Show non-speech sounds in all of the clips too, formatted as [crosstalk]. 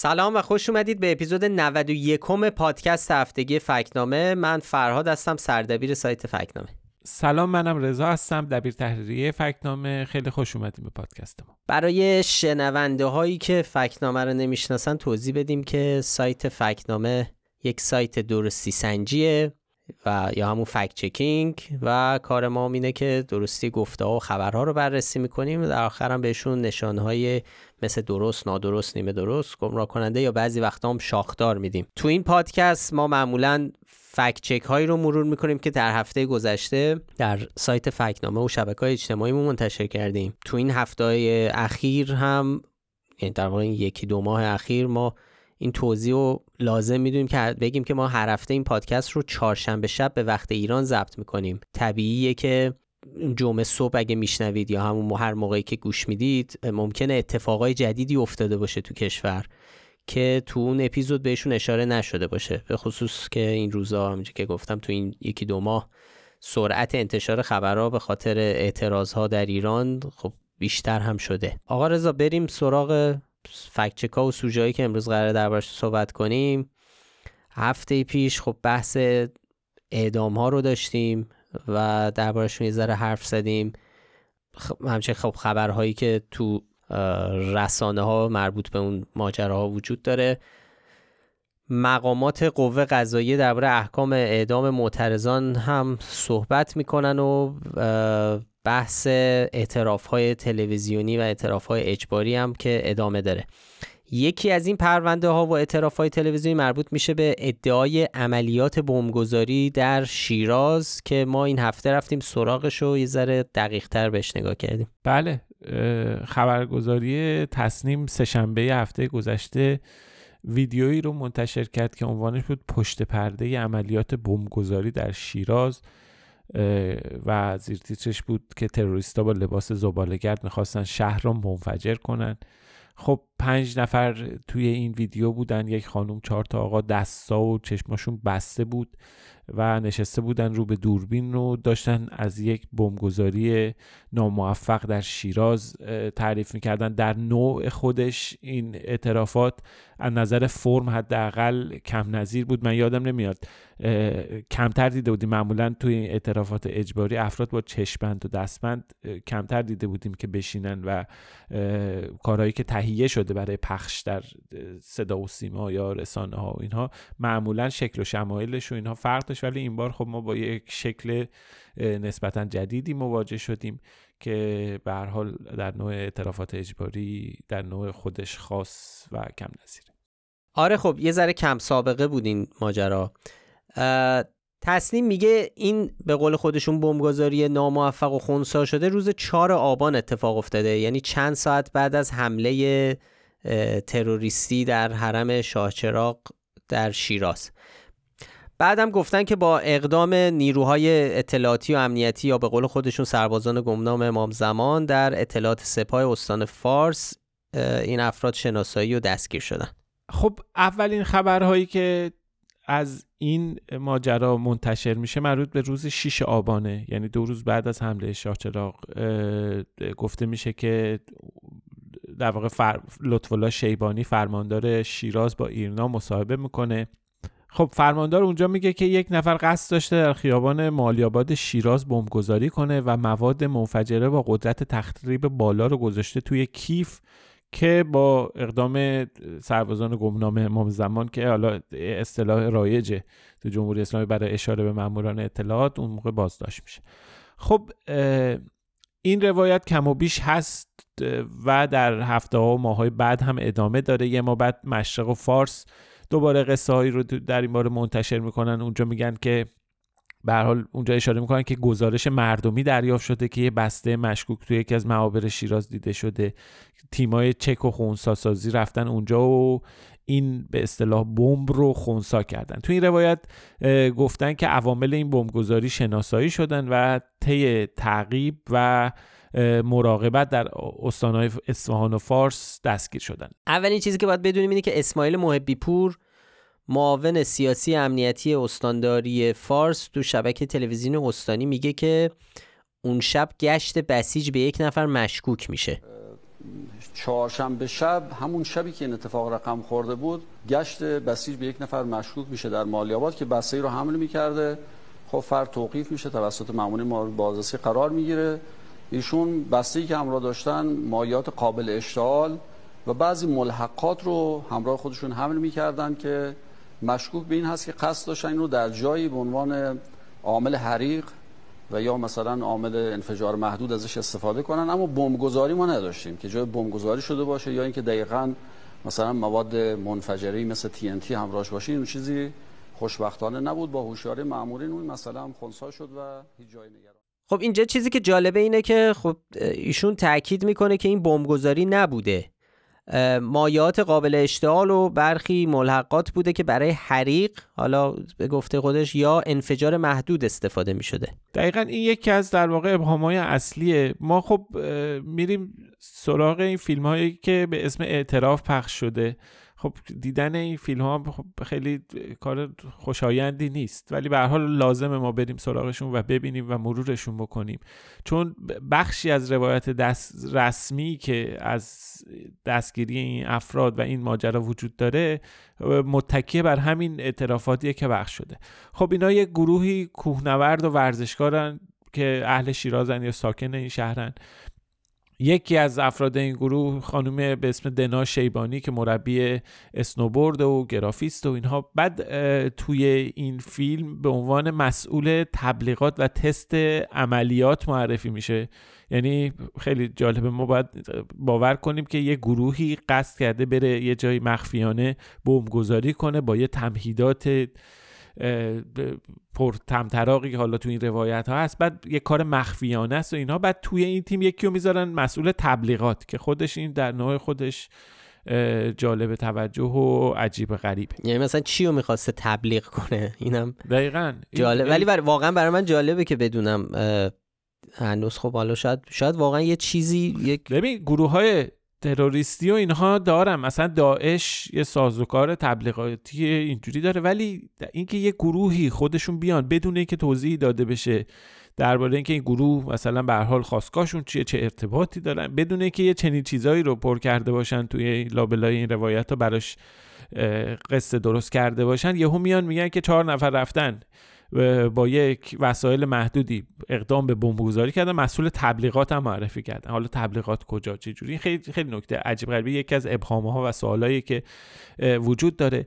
سلام و خوش اومدید به اپیزود 91 پادکست هفتگی فکنامه. من فرهاد هستم سردبیر سایت فکنامه. سلام منم رضا هستم دبیر تحریریه فکنامه. خیلی خوش اومدیم به پادکست ما برای شنونده هایی که فکنامه رو نمی‌شناسن توضیح بدیم که سایت فکنامه یک سایت درستی سنجیه و یا همون فکت چکینگ و کار ما اینه که درستی گفته و خبرها رو بررسی می‌کنیم. و در آخر هم بهشون نشانهای مثل درست نادرست نیمه درست گمراه کننده یا بعضی وقتا هم شاخدار میدیم. تو این پادکست ما معمولا فکت چک هایی رو مرور می‌کنیم که در هفته گذشته در سایت فکنامه و شبکه های اجتماعی منتشر کردیم. تو این هفته اخیر هم یعنی در واقع یکی دو ماه اخیر ما این توضیح رو لازم می‌دونیم که بگیم که ما هر هفته این پادکست رو چهارشنبه شب به وقت ایران ضبط می‌کنیم. طبیعیه که جمعه صبح اگه میشنوید یا همون هر موقعی که گوش می‌دید ممکنه اتفاقای جدیدی افتاده باشه تو کشور که تو اون اپیزود بهشون اشاره نشده باشه. به خصوص که این روزا همونجوری که گفتم تو این یکی دو ماه سرعت انتشار خبرها به خاطر اعتراض ها در ایران خب بیشتر هم شده. آقا رضا بریم سراغ فکچکا و سوژه‌ای که امروز قرار دربارش صحبت کنیم. هفته پیش خب بحث اعدام ها رو داشتیم و دربارشون یه ذره حرف زدیم. همچنین خب خبرهایی که تو رسانه ها مربوط به اون ماجراها وجود داره. مقامات قوه قضاییه درباره احکام اعدام معترضان هم صحبت می‌کنن و بحث اعتراف های تلویزیونی و اعتراف های اجباری هم که ادامه داره. یکی از این پرونده ها و اعتراف های تلویزیونی مربوط میشه به ادعای عملیات بمبگذاری در شیراز که ما این هفته رفتیم سراغش و یه ذره دقیق تر بهش نگاه کردیم. بله خبرگزاری تصنیم سهشنبه هفته گذشته ویدیویی رو منتشر کرد که عنوانش بود پشت پرده عملیات بمبگذاری در شیراز. و زیر تیترش بود که تروریستا با لباس زبالهگرد می‌خواستن شهر رو منفجر کنن. خب پنج نفر توی این ویدیو بودن یک خانم چهار تا آقا دستا و چشماشون بسته بود. و نشسته بودن رو به دوربین رو داشتن از یک بمبگذاری ناموفق در شیراز تعریف می‌کردن. در نوع خودش این اعترافات از نظر فرم حداقل کم نظیر بود. من یادم نمیاد کمتر دیده بودیم. معمولا توی این اعترافات اجباری افراد با چشمند و دستبند کمتر دیده بودیم که بشینن و کارهایی که تهیه شده برای پخش در صدا و سیما یا رسانه ها و اینها معمولا شکل و شمایلش و اینها فرق داشت ولی این بار خب ما با یک شکل نسبتا جدیدی مواجه شدیم که به هر حال در نوع اعترافات اجباری در نوع خودش خاص و کم نظیره. آره خب یه ذره کم سابقه بود این ماجرا. تصنیم میگه این به قول خودشون بمبگذاری ناموفق و خونسا شده روز 4 آبان اتفاق افتاده. یعنی چند ساعت بعد از حمله تروریستی در حرم شاهچراغ در شیراز. بعدم گفتن که با اقدام نیروهای اطلاعاتی و امنیتی یا به قول خودشون سربازان گمنام امام زمان در اطلاعات سپاه استان فارس این افراد شناسایی و دستگیر شدن. خب اولین خبرهایی که از این ماجرا منتشر میشه مربوط به روز 6 آبانه یعنی دو روز بعد از حمله شاهچراغ گفته میشه که در واقع فر... لطفالله شیبانی فرماندار شیراز با ایرنا مصاحبه می‌کنه. خب فرماندار اونجا میگه که یک نفر قصد داشته در خیابان مالیاباد شیراز بمبگذاری کنه و مواد منفجره با قدرت تخریب بالا رو گذاشته توی کیف که با اقدام سربازان گمنام امام زمان که حالا اصطلاح رایجه تو جمهوری اسلامی برای اشاره به ماموران اطلاعات اون موقع بازداشت میشه. خب این روایت کم و بیش هست و در هفته ها و ماه های بعد هم ادامه داره. یه ما بعد مشرق و فارس دوباره قصه هایی رو در این باره منتشر می‌کنن. اونجا میگن که به حال اونجا اشاره می‌کنن که گزارش مردمی دریافت شده که یه بسته مشکوک توی یکی از معابر شیراز دیده شده. تیمای چک و خونساسازی رفتن اونجا و این به اصطلاح بمب رو خونسا کردن. تو این روایت گفتن که عوامل این بمبگذاری شناسایی شدن و طی تعقیب و مراقبت در استانهای اصفهان و فارس دستگیر شدن. اولین چیزی که باید بدونیم اینه که اسماعیل محبی پور معاون سیاسی امنیتی استانداری فارس تو شبکه تلویزیون استانی میگه که اون شب گشت بسیج به یک نفر مشکوک میشه. چهارشنبه شب همون شبی که این اتفاق رقم خورده بود گشت بسیج به یک نفر مشکوک میشه در مالیاباد که ای رو حمل می‌کرده. خب فرد توقیف میشه توسط مامونی ما بازرسی قرار می‌گیره. ایشون بسته ای که همراه داشتن مایات قابل اشتعال و بعضی ملحقات رو همراه خودشون حمل می‌کردن که مشکوک به این هست که قصد داشتن این رو در جایی به عنوان عامل حریق و یا مثلا عامل انفجار محدود ازش استفاده کنن. اما بمبگذاری ما نداشتیم که جای بمبگذاری شده باشه یا اینکه دقیقا مثلا مواد منفجری مثل TNT همراهش باشه این چیزی خوشبختانه نبود. با هوشیاری مامورین اون مثلا هم شد و هیچ جای نگران خب اینجا چیزی که جالبه اینه که خب ایشون تاکید می‌کنه که این بمبگذاری نبوده. مایات قابل اشتعال و برخی ملحقات بوده که برای حریق حالا به گفته خودش یا انفجار محدود استفاده می شده دقیقا این یکی از در واقع ابهام های اصلیه. ما خب میریم سراغ این فیلم هایی که به اسم اعتراف پخش شده. خب دیدن این فیلم ها خب خیلی کار خوشایندی نیست. ولی به حال لازم ما بریم سراغشون و ببینیم و مرورشون بکنیم. چون بخشی از روایت دست رسمی که از دستگیری این افراد و این ماجرا وجود داره متکیه بر همین اعترافاتیه که بخش شده. خب اینا یک گروهی کوهنورد و ورزشکارن که اهل شیرازن یا ساکن این شهرن. یکی از افراد این گروه خانم به اسم دنا شیبانی که مربی اسنوبورد و گرافیست و اینها بعد توی این فیلم به عنوان مسئول تبلیغات و تست عملیات معرفی میشه. یعنی خیلی جالبه ما باید باور کنیم که یه گروهی قصد کرده بره یه جای مخفیانه بمبگذاری کنه با یه تمهیدات پر تمطراقی که حالا تو این روایت ها هست. بعد یه کار مخفیانه است و اینها. بعد توی این تیم یکی رو می‌ذارن مسئول تبلیغات که خودش این در نوع خودش جالب توجه و عجیب غریب یعنی مثلا چی رو می‌خواسته تبلیغ کنه؟ اینم دقیقا. جالب. ولی بر... واقعا برای من جالبه که بدونم هنوز خب حالا شاید شاید واقعا یه چیزی یک ببین گروه های تروریستی و اینها دارم. مثلا داعش یه سازوکار تبلیغاتی اینجوری داره. ولی اینکه یه گروهی خودشون بیان بدون اینکه توضیح داده بشه درباره اینکه این گروه مثلا به حال خواستگاهشون چیه چه ارتباطی دارن بدون اینکه یه چنین چیزایی رو پر کرده باشن توی لابلای این روایت ها براش قصه درست کرده باشن یهو میان میگن که چهار نفر رفتن. با یک وسایل محدودی اقدام به بمبگذاری کردن. مسئول تبلیغات هم معرفی کردن. حالا تبلیغات کجا چه جوری؟ خیلی خیلی نکته عجیب غریبی یکی از ابهام ها و سوالایی که وجود داره.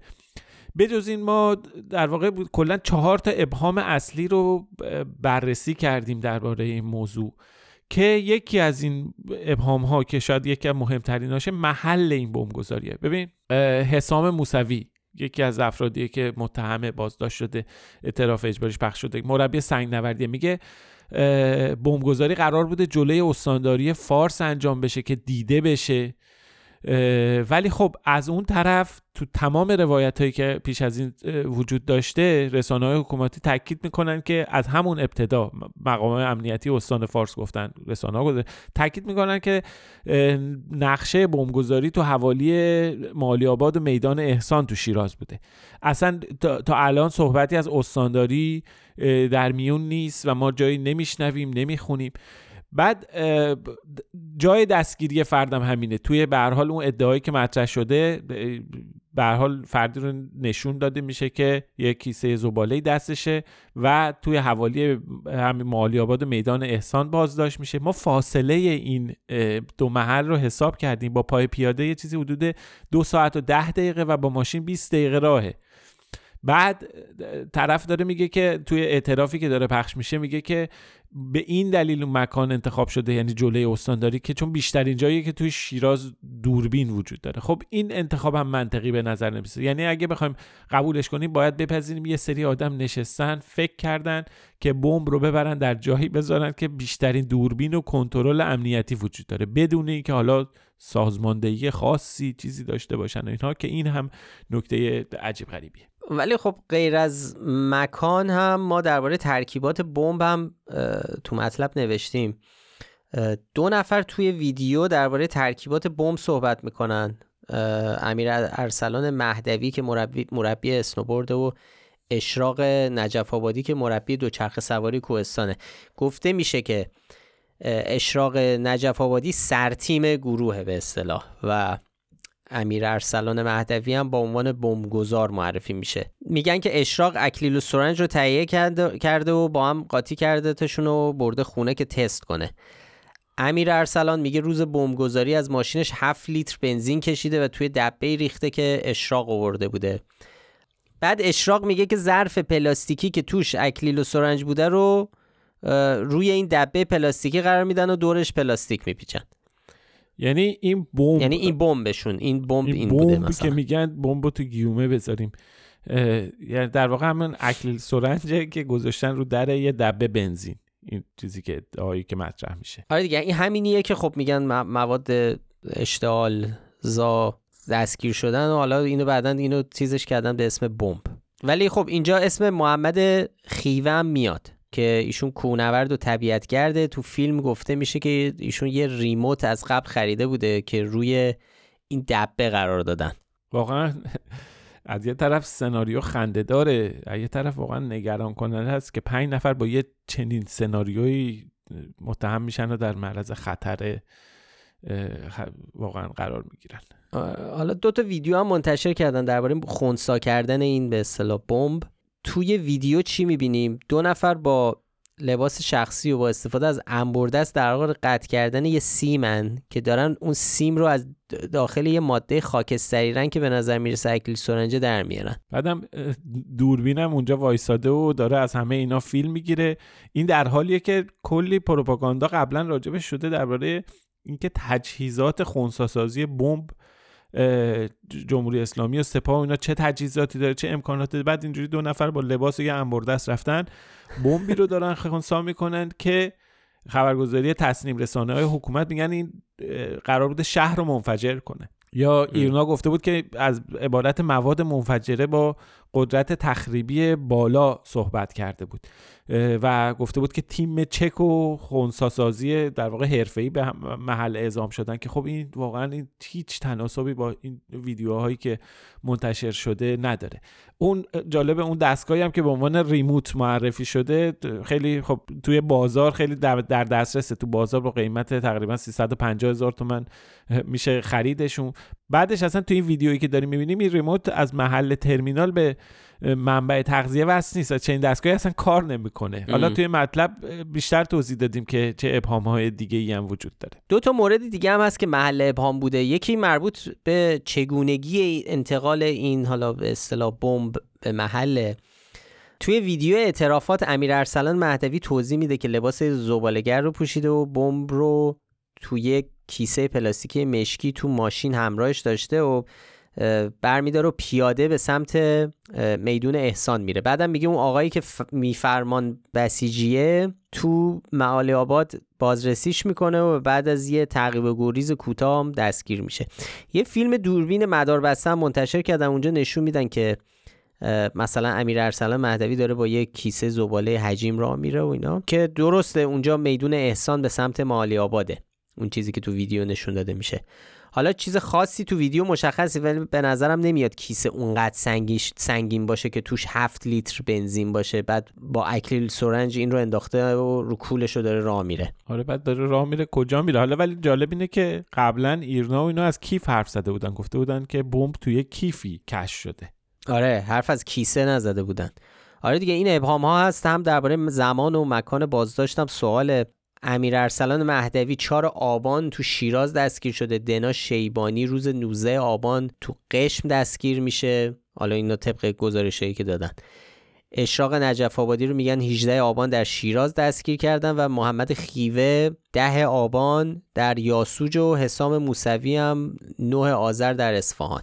بجز این ما در واقع کلا چهار تا ابهام اصلی رو بررسی کردیم درباره این موضوع که یکی از این ابهام ها که شاید یکی از مهمترین هاشه محل این بمبگذاریه. ببین حسام موسوی یکی از افرادیه که متهم بازداشت شده اعتراف اجباریش پخش شده. مربی سنگ نوردیه میگه بمبگذاری قرار بوده جلوی استانداری فارس انجام بشه که دیده بشه. ولی خب از اون طرف تو تمام روایت هایی که پیش از این وجود داشته رسانه های حکومتی تاکید می‌کنن که از همون ابتدا مقام امنیتی استان فارس گفتن رسانه ها تاکید می‌کنن که نقشه بمبگذاری تو حوالی مالی آباد و میدان احسان تو شیراز بوده. اصلا تا الان صحبتی از استانداری در میون نیست و ما جایی نمیشنویم نمی‌خونیم. بعد جای دستگیری فردم همینه. توی به حال اون ادعایی که مطرح شده به حال فردی رو نشون داده میشه که یک کیسه زباله دستشه و توی حوالی همین مالی آباد میدان احسان بازداشت میشه. ما فاصله این دو محل رو حساب کردیم. با پای پیاده یه چیزی حدود دو ساعت و ده دقیقه و با ماشین 20 دقیقه راهه. بعد طرف داره میگه که توی اعترافی که داره پخش میشه میگه که به این دلیل مکان انتخاب شده یعنی جلوی استانداری که چون بیشترین جایی که توی شیراز دوربین وجود داره. خب این انتخاب هم منطقی به نظر نمیسه یعنی اگه بخوایم قبولش کنیم باید بپذیریم یه سری آدم نشستن فکر کردن که بمب رو ببرن در جایی بذارن که بیشترین دوربین و کنترل امنیتی وجود داره. بدون اینکه حالا سازماندهی خاصی چیزی داشته باشن اینها که این هم نکته عجیب غریبیه. ولی خب غیر از مکان هم ما درباره ترکیبات بمب هم تو مطلب نوشتیم. دو نفر توی ویدیو درباره ترکیبات بمب صحبت می‌کنن. امیر ارسلان مهدوی که مربی, مربی اسنوبورد و اشراق نجف آبادی که مربی دوچرخه سواری کوهستانه. گفته میشه که اشراق نجف آبادی سرتیم گروه به اصطلاح و امیر ارسلان مهدوی هم با عنوان بمبگذار معرفی میشه. میگن که اشراق اکلیل و سرنج رو تهیه کرده و با هم قاطی کرده تاشون رو برده خونه که تست کنه. امیر ارسلان میگه روز بمبگذاری از ماشینش 7 لیتر بنزین کشیده و توی دبه ریخته که اشراق آورده بوده. بعد اشراق میگه که ظرف پلاستیکی که توش اکلیل و سرنج بوده رو روی این دبه پلاستیکی قرار میدن و دورش پلاستیک میپیچن. یعنی این بمب یعنی این بمبشون این بمب این, این بوده مثلا. که میگن بمب تو گیومه بذاریم. یعنی در واقع همون اکلیل سرنجه که گذاشتن رو در یه دبه بنزین. این چیزی که ادعایی که مطرح میشه. آره دیگه این همینیه که خب میگن مواد اشتعال زا دستگیر شدن و حالا اینو بعدا اینو چیزش کردن به اسم بمب. ولی خب اینجا اسم محمد خیوه هم میاد. که ایشون کونورد و طبیعت گرده تو فیلم گفته میشه که ایشون یه ریموت از قبل خریده بوده که روی این دبه قرار دادن. واقعا از یه طرف سناریو خنده داره از یه طرف واقعا نگران کننده هست که پنج نفر با یه چنین سناریویی متهم میشن و در معرض خطر واقعا قرار می‌گیرن. حالا دو تا ویدیو هم منتشر کردن درباره خونسا کردن این به اصطلاح بمب. توی ویدیو چی می‌بینیم؟ دو نفر با لباس شخصی و با استفاده از انبردست در واقع قطع کردن یه سیمن که دارن اون سیم رو از داخل یه ماده خاکستری رنگ که به نظر می‌رسه اکلیل سرنجه در میارن. بعدم دوربینم اونجا وایساده و داره از همه اینا فیلم می‌گیره. این در حالیه که کلی پروپاگاندا قبلا راجبش شده درباره اینکه تجهیزات خونساسازی بمب جمهوری اسلامی و سپاه و اینا چه تجهیزاتی داره چه امکاناتی داره. بعد اینجوری دو نفر با لباس یه انبردست رفتن بمبی رو دارن خونسا می‌کنن که خبرگزاری تصنیم رسانه های حکومت میگن این قرار بوده شهر رو منفجر کنه. یا ایرنا گفته بود که از عبارت مواد منفجره با قدرت تخریبی بالا صحبت کرده بود. و گفته بود که تیم چک و خونساسازی در واقع حرفه‌ای به محل اعزام شدن که خب این واقعا این هیچ تناسبی با این ویدیوهایی که منتشر شده نداره. اون جالب اون دستگاهی هم که به عنوان ریموت معرفی شده خیلی خب توی بازار خیلی در دسترسه. تو بازار با قیمت تقریبا 350 هزار تومن میشه خریدشون. بعدش اصلا تو این ویدیویی که داریم می‌بینیم این ریموت از محل ترمینال به منبع تغذیه وصل نیست چه این دستگاهی اصلا کار نمی‌کنه. حالا توی مطلب بیشتر توضیح دادیم که چه ابهام های دیگه ای هم وجود داره. دو تا مورد دیگه هم هست که محل ابهام بوده. یکی مربوط به چگونگی انتقال این حالا به اصطلاح بمب به محل. توی ویدیو اعترافات امیر ارسلان مهدوی توضیح میده که لباس زبالگر رو پوشیده و بمب رو توی کیسه پلاستیکی مشکی تو ماشین همراهش داشته و برمیداره و پیاده به سمت میدون احسان میره. بعدم میگه اون آقایی که میفرمان بسیجیه تو معالی آباد بازرسیش می‌کنه و بعد از یه تعقیب و گریز کوتاه دستگیر میشه. یه فیلم دوربین مدار بسته منتشر کردن. اونجا نشون میدن که مثلا امیر ارسلان مهدوی داره با یه کیسه زباله حجیم راه میره و اینا که درسته اونجا میدون احسان به سمت معالی آباده. اون چیزی که تو ویدیو نشون داده میشه. حالا چیز خاصی تو ویدیو مشخصی ولی به نظرم نمیاد کیسه اونقدر سنگیش سنگین باشه که توش هفت لیتر بنزین باشه. بعد با اکلیل سرنج این رو انداخته و رو کولش رو داره راه میره. آره بعد داره راه میره. کجا میره؟ حالا ولی جالب اینه که قبلا ایرنا و اینا از کیف حرف زده بودن. گفته بودن که بمب توی کیفی کش شده. آره حرف از کیسه نزده بودن. آره دیگه این ابهام ها هست. هم درباره زمان و مکان بازداشتم. سوال امیر ارسلان مهدوی 4 آبان تو شیراز دستگیر شده. دنا شیبانی روز 19 آبان تو قشم دستگیر میشه. حالا اینا طبق گزارشی که دادن. اشراق نجف آبادی رو میگن 18 آبان در شیراز دستگیر کردن و محمد خیوه 10 آبان در یاسوج و حسام موسوی هم 9 آذر در اصفهان.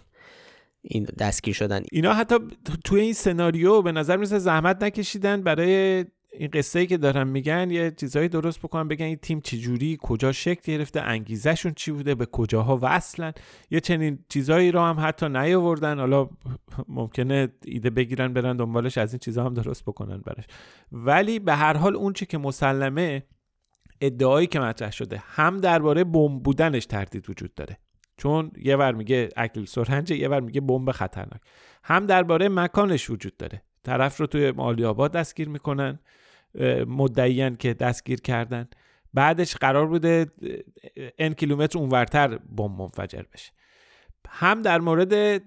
این دستگیر شدن. اینا حتی توی این سناریو به نظر میسه زحمت نکشیدن برای این قصه ای که دارن میگن یه چیزایی درست بکنن بگن این تیم چجوری کجا شکل گرفته انگیزشون چی بوده به کجاها وصلن یه چنین چیزایی رو هم حتی نیاوردن. حالا ممکنه ایده بگیرن برن دنبالش از این چیزها هم درست بکنن براش. ولی به هر حال اون چی که مسلمه ادعایی که مطرح شده هم درباره بمب بودنش تردید وجود داره. چون یه ور میگه اکل سرنج یه ور میگه بمب خطرناک. هم درباره مکانش وجود داره. طرف رو توی مالی آباد دستگیر می‌کنن. مدعیان که دستگیر کردن. بعدش قرار بوده ان کیلومتر اونورتر بمب منفجر بشه. هم در مورد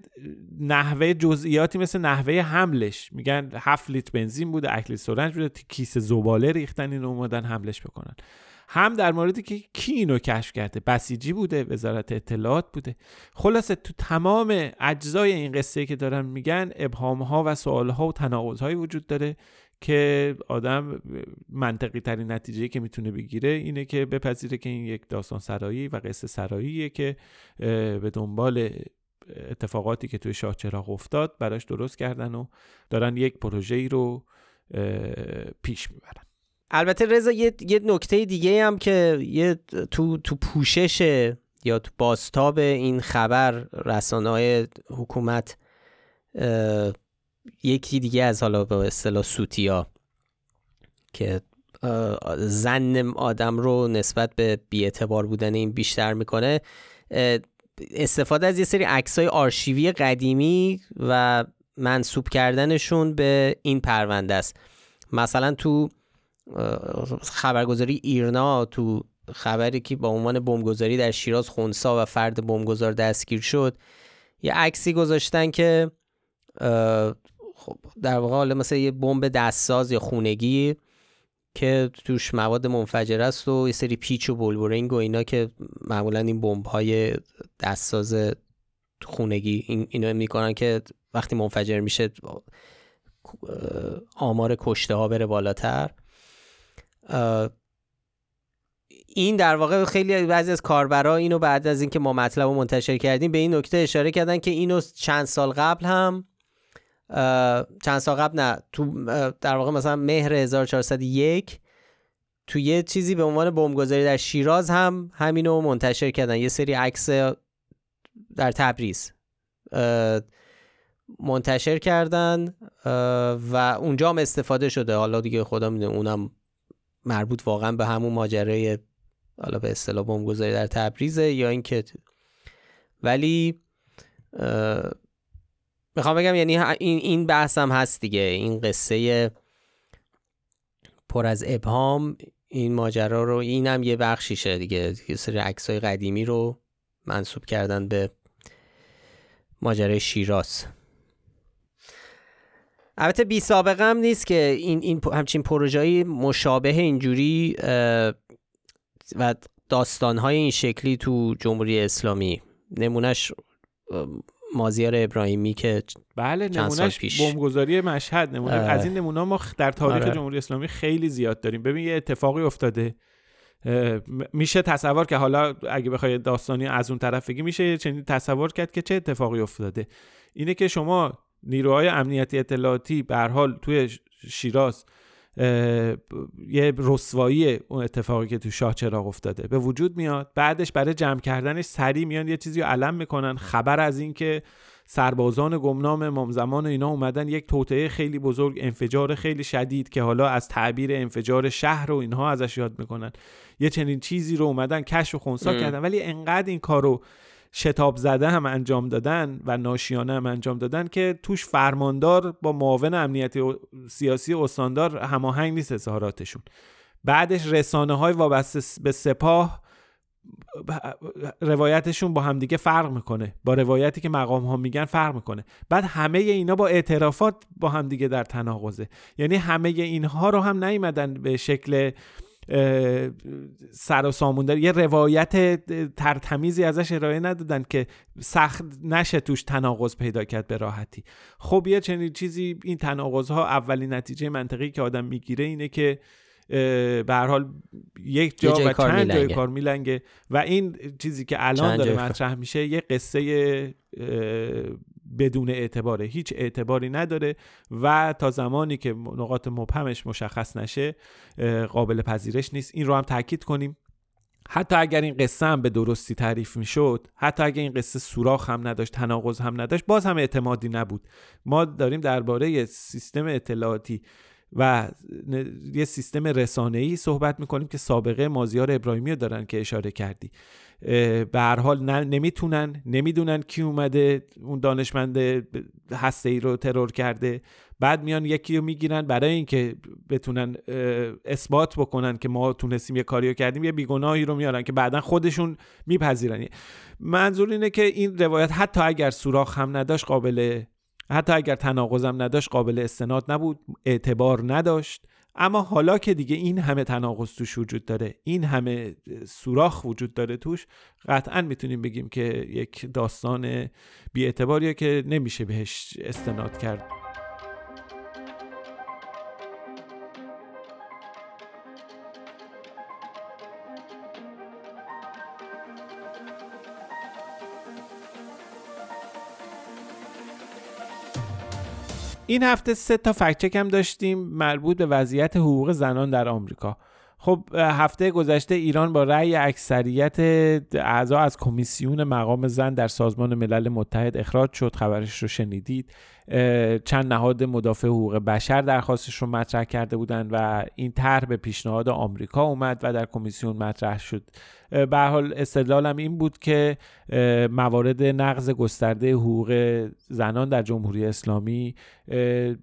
نحوه جزئیاتی مثل نحوه حملش میگن هفت لیتر بنزین بوده اکلی سرنج بوده کیسه زباله ریختن اینو اومدن حملش بکنن. هم در موردی که کی اینو کشف کرده بسیجی بوده وزارت اطلاعات بوده. خلاصه تو تمام اجزای این قصه که دارن میگن ابهام ها و سوال ها و تناقض وجود داره. که آدم منطقی ترین نتیجه که می‌تونه بگیره اینه که بپذیره که این یک داستان سرایی و قصه سراییه که به دنبال اتفاقاتی که توی شاه چراغ افتاد براش درست کردن و دارن یک پروژه ای رو پیش می‌برن. البته رضا یه, یه نکته دیگه هم که یه تو تو پوشش یا تو باستاب این خبر رسانه های حکومت یکی دیگه از حالا به اصطلاح سوتیا که زن آدم رو نسبت به بیاعتبار بودن این بیشتر می‌کنه استفاده از یه سری عکسای آرشیوی قدیمی و منصوب کردنشون به این پرونده است. مثلا تو خبرگزاری ایرنا تو خبری که با عنوان بمبگذاری در شیراز خونسا و فرد بمبگذار دستگیر شد یه عکسی گذاشتن که خب در واقع حالا مثل یه بمب دستساز یا خونگی که توش مواد منفجر است و یه سری پیچ و بلبرینگ و اینا که معمولا این بمب های دستساز خونگی این اینا می‌کنن که وقتی منفجر میشه آمار کشته ها بره بالاتر. این در واقع خیلی بعضی از کاربرا اینو بعد از اینکه ما مطلب رو منتشر کردیم به این نکته اشاره کردن که اینو چند سال قبل هم چند سال قبل نه تو در واقع مثلا مهر 1401 تو یه چیزی به عنوان بمبگذاری در شیراز هم همینو منتشر کردن. یه سری عکس در تبریز منتشر کردن و اونجا هم استفاده شده. حالا دیگه خدا می‌دونه اونم مربوط واقعا به همون ماجرای حالا به اصطلاح بمبگذاری در تبریزه یا اینکه ولی می‌خوام بگم یعنی این این بحث هم هست دیگه. این قصه پر از ابهام این ماجرا رو اینم یه بخشیشه دیگه. یه سری عکسای قدیمی رو منصوب کردن به ماجرای شیراز. البته بی سابقه هم نیست که این, این همچین پروژه‌ای مشابه اینجوری و داستانهای این شکلی تو جمهوری اسلامی. نمونهش مازیار ابراهیمی که بله نمونهش بمبگذاری مشهد نمونه. از این نمونه ما در تاریخ آره. جمهوری اسلامی خیلی زیاد داریم. ببین یه اتفاقی افتاده. میشه تصور که حالا اگه بخوای داستانی از اون طرف بگی میشه چنین تصور کرد که چه اتفاقی افتاده. اینه که شما نیروهای امنیتی اطلاعاتی به حال توی شیراز یه رسوایی اون اتفاقی که تو شاه چراغ افتاده. به وجود میاد بعدش برای جمع کردنش سریع میان یه چیزی رو علم می‌کنن. خبر از این که سربازان گمنام امام زمان اینا اومدن یک توطعه خیلی بزرگ انفجار خیلی شدید که حالا از تعبیر انفجار شهر و اینها ازش یاد می‌کنن. یه چنین چیزی رو اومدن کشف و خونسا کردن. ولی انقدر این کارو شتاب زده هم انجام دادن و ناشیانه هم انجام دادن که توش فرماندار با معاون امنیتی و سیاسی استاندار هماهنگ نیست اظهاراتشون. بعدش رسانه های وابسته به سپاه روایتشون با همدیگه فرق می‌کنه. با روایتی که مقام ها میگن فرق می‌کنه. بعد همه اینا با اعترافات با همدیگه در تناقضه. یعنی همه اینها رو هم نیومدن به شکل سر و سامون یه روایت ترتمیزی ازش ارائه ندادن که سخت نشه توش تناقض پیدا کرد به راحتی. خب یه چنین چیزی این تناقض ها اولین نتیجه منطقی که آدم می‌گیره اینه که به هر حال یک جا و چند جای کار میلنگه. و این چیزی که الان داره مطرح میشه یه قصه بدون اعتباره. هیچ اعتباری نداره و تا زمانی که نقاط مبهمش مشخص نشه قابل پذیرش نیست. این رو هم تاکید کنیم. حتی اگر این قصه هم به درستی تعریف می‌شد حتی اگر این قصه سوراخ هم نداشت تناقض هم نداشت باز هم اعتمادی نبود. ما داریم درباره سیستم اطلاعاتی و یه سیستم رسانه‌ای صحبت می‌کنیم که سابقه مازیار ابراهیمی رو دارن که اشاره کردی. به هر حال نمی‌تونن نمی‌دونن کی اومده اون دانشمند هسته ای رو ترور کرده. بعد میان یکی رو می‌گیرن برای اینکه بتونن اثبات بکنن که ما تونستیم یه کاریو کردیم یه بیگناهی رو میارن که بعدا خودشون میپذیرن. منظور اینه که این روایت حتی اگر سوراخ هم نداشت قابل حتی اگر تناقضم نداشت قابل استناد نبود اعتبار نداشت. اما حالا که دیگه این همه تناقض توش وجود داره این همه سوراخ وجود داره توش قطعا می‌تونیم بگیم که یک داستان بیاعتباریه که نمیشه بهش استناد کرد. این هفته سه تا فکچک هم داشتیم مربوط به وضعیت حقوق زنان در آمریکا. خب هفته گذشته ایران با رأی اکثریت اعضا از کمیسیون مقام زن در سازمان ملل متحد اخراج شد. خبرش رو شنیدید. چند نهاد مدافع حقوق بشر درخواستش رو مطرح کرده بودند و این طرح به پیشنهاد آمریکا اومد و در کمیسیون مطرح شد. به حال استدلالم این بود که موارد نقض گسترده حقوق زنان در جمهوری اسلامی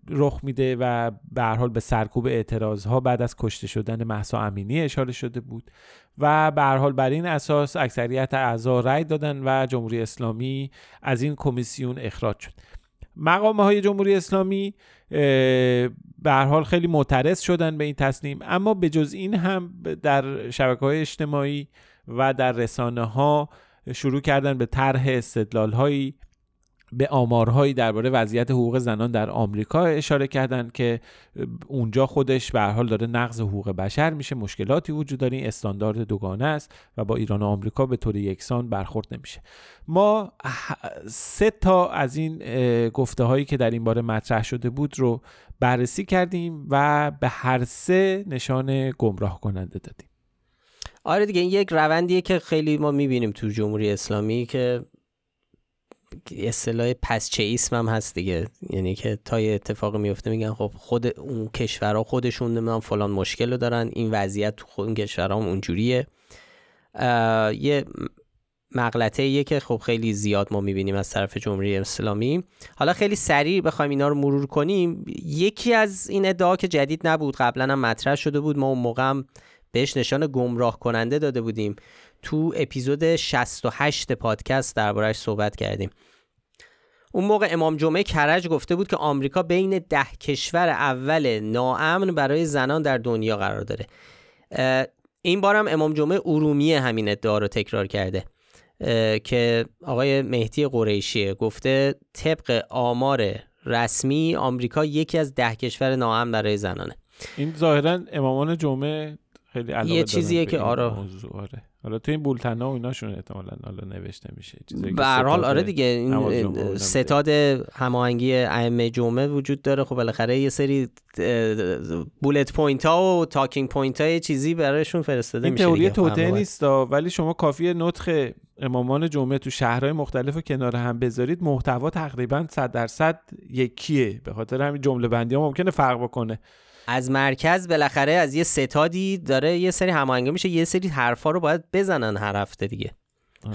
رخ میده و به حال به سرکوب اعتراض ها بعد از کشته شدن محسا امینی اشاره شده بود و به حال بر این اساس اکثریت اعضا رأی دادن و جمهوری اسلامی از این کمیسیون اخراج شد. مقامه های جمهوری اسلامی به حال خیلی معترض شدن به این تصمیم اما به جز این هم در شبکه های اجتماعی و در رسانه ها شروع کردن به طرح استدلال هایی به آمارهایی درباره وضعیت حقوق زنان در آمریکا اشاره کردند که اونجا خودش به حال داره نقض حقوق بشر میشه مشکلاتی وجود داره این استاندارد دوگانه است و با ایران و آمریکا به طور یکسان برخورد نمیشه. ما سه تا از این گفته هایی که در این باره مطرح شده بود رو بررسی کردیم و به هر سه نشان گمراه کننده دادیم. آره دیگه این یک روندیه که خیلی ما می‌بینیم تو جمهوری اسلامی که اصطلاح پس چه اسم هم هست دیگه. یعنی که تا یه اتفاقی میفته میگن خب خود اون کشورها خودشون نمی‌دونم فلان مشکل رو دارن. این وضعیت تو خود اون کشورها هم اونجوریه یه مغلطه ایه که خب خیلی زیاد ما می‌بینیم از طرف جمهوری اسلامی. حالا خیلی سریع بخوایم اینا رو مرور کنیم. یکی از این ادعا که جدید نبود قبلا هم مطرح شده بود. ما اون موقع هم بهش نشان گمراه کننده داده بودیم. تو اپیزود 68 پادکست دربارهش صحبت کردیم. اون موقع امام جمعه کرج گفته بود که آمریکا بین ده کشور اول ناامن برای زنان در دنیا قرار داره. این بارم امام جمعه ارومی همین ادعا رو تکرار کرده. که آقای مهدی قریشیه گفته طبق آمار رسمی آمریکا یکی از ده کشور ناامن برای زنانه. این ظاهرا امامان جمعه خیلی علاقه یه چیزیه که آره. حالا تو این بولتنا و ایناشون احتمالاً حالا نوشته میشه. به حال آره دیگه این ستاد هماهنگی ائمه جمعه وجود داره. خب بالاخره یه سری bullet point ها و talking point های چیزی برایشون فرستاده میشه این تئوری توطئه نیست ولی شما کافیه نطق امامان جمعه تو شهرهای مختلف رو کنار هم بذارید. محتوا تقریبا 100 درصد یکیه. به خاطر همین جمله بندی ها ممکنه فرق بکنه. از مرکز بالاخره از یه ستادی داره یه سری هماهنگی میشه یه سری حرفا رو باید بزنن هر هفته دیگه.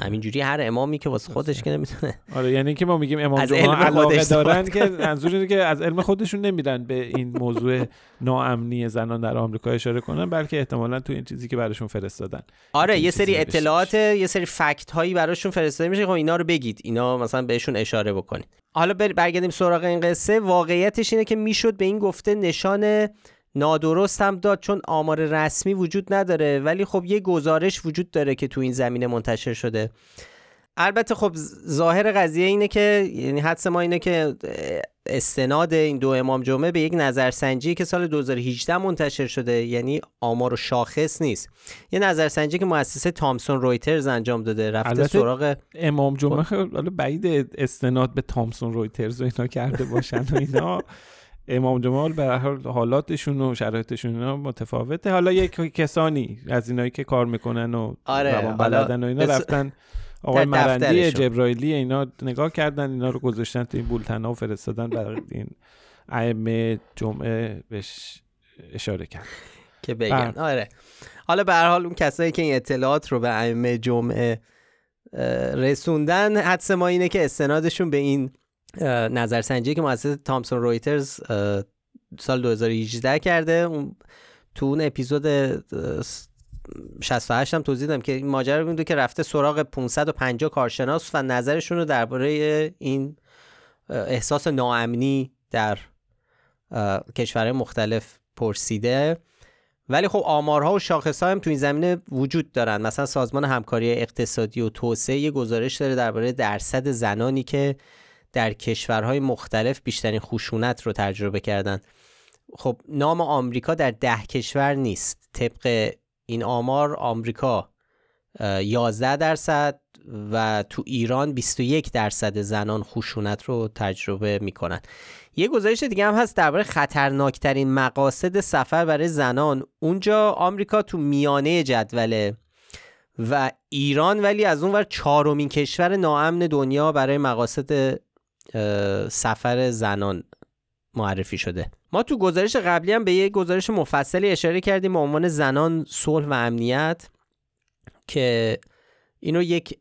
همینجوری هر امامی که واسه خودش که نمی‌تونه. آره یعنی که ما میگیم امام جمعه علاقه دارن که منظور که از علم خودشون نمیرن به این موضوع ناامنی زنان در آمریکا اشاره کنن بلکه احتمالا تو این چیزی که براشون فرستادن. آره یه سری اطلاعات یه سری فکت هایی براشون فرستاده میشه. خب اینا رو بگید. اینا مثلا بهشون اشاره بکنید. حالا برگردیم سراغ این قصه. واقعیتش اینه که می‌شد به این گفته نشان نادرست هم داد چون آمار رسمی وجود نداره ولی خب یه گزارش وجود داره که تو این زمینه منتشر شده. البته خب ظاهر قضیه اینه که یعنی حدس ما اینه که استناد این دو امام جمعه به یک نظرسنجی که سال 2018 منتشر شده یعنی آمار و شاخص نیست. یه نظرسنجی که مؤسسه تامسون رویترز انجام داده رفته سراغ امام جمعه حالا بعید استناد به تامسون رویترز و اینا کرده باشن و اینا. [laughs] امام جمال به حالاتشون و شرایطشون اینا متفاوته. حالا یک کسانی از اینایی که کار می‌کنن و آره بلدن و اینا رفتن آقای مرندی جبرائیلی اینا نگاه کردن اینا رو گذاشتن تو این بولتنا و فرستادن برای این ائمه جمعه بهش اشاره کرد که بگن. بله. آره. حالا به هر حال اون کسایی که این اطلاعات رو به ائمه جمعه رسوندن حدس ما اینه که استنادشون به این نظرسنجی که مؤسسه تامسون رویترز سال 2018 کرده. تو اون اپیزود 68 هم توضیح دادم که ماجرا میده که رفته سراغ 550 کارشناس و نظرشون رو درباره این احساس ناامنی در کشورهای مختلف پرسیده. ولی خب آمارها و شاخصها هم تو این زمینه وجود دارن. مثلا سازمان همکاری اقتصادی و توسعه یه گزارش داره درباره درصد زنانی که در کشورهای مختلف بیشترین خشونت رو تجربه کردن. خب نام آمریکا در ده کشور نیست. طبق این آمار آمریکا 11 درصد و تو ایران 21 درصد زنان خشونت رو تجربه می‌کنن. یه گزارش دیگه هم هست درباره خطرناکترین مقاصد سفر برای زنان. اونجا آمریکا تو میانه جدوله و ایران ولی از اون ور چهارمین کشور ناامن دنیا برای مقاصد سفر زنان معرفی شده. ما تو گزارش قبلی هم به یه گزارش مفصلی اشاره کردیم به عنوان زنان صلح و امنیت که اینو یک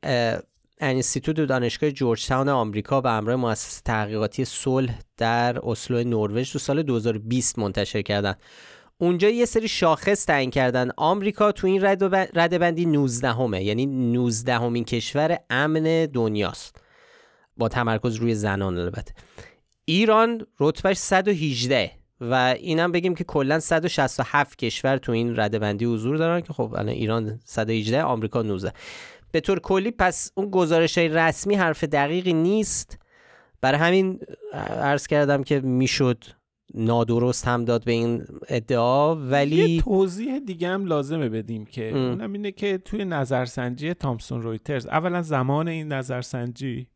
انستیتوت دانشگاه جورج تاون آمریکا به همراه مؤسسه تحقیقاتی صلح در اسلو نروژ تو سال 2020 منتشر کردن. اونجا یه سری شاخص تعیین کردن. آمریکا تو این رده بندی 19 همه یعنی 19 همین کشور امن دنیاست. با تمرکز روی زنان البته. ایران رتبهش 118 و اینم بگیم که کلا 167 کشور تو این رده بندی حضور دارن که خب الان ایران 118 آمریکا 19 به طور کلی پس اون گزارش های رسمی حرف دقیقی نیست. برای همین عرض کردم که می‌شد نادرست هم داد به این ادعا ولی یه توضیح دیگه هم لازمه بدیم که اونم اینه که توی نظرسنجی تامسون رویترز اولا زمان این نظرسنجی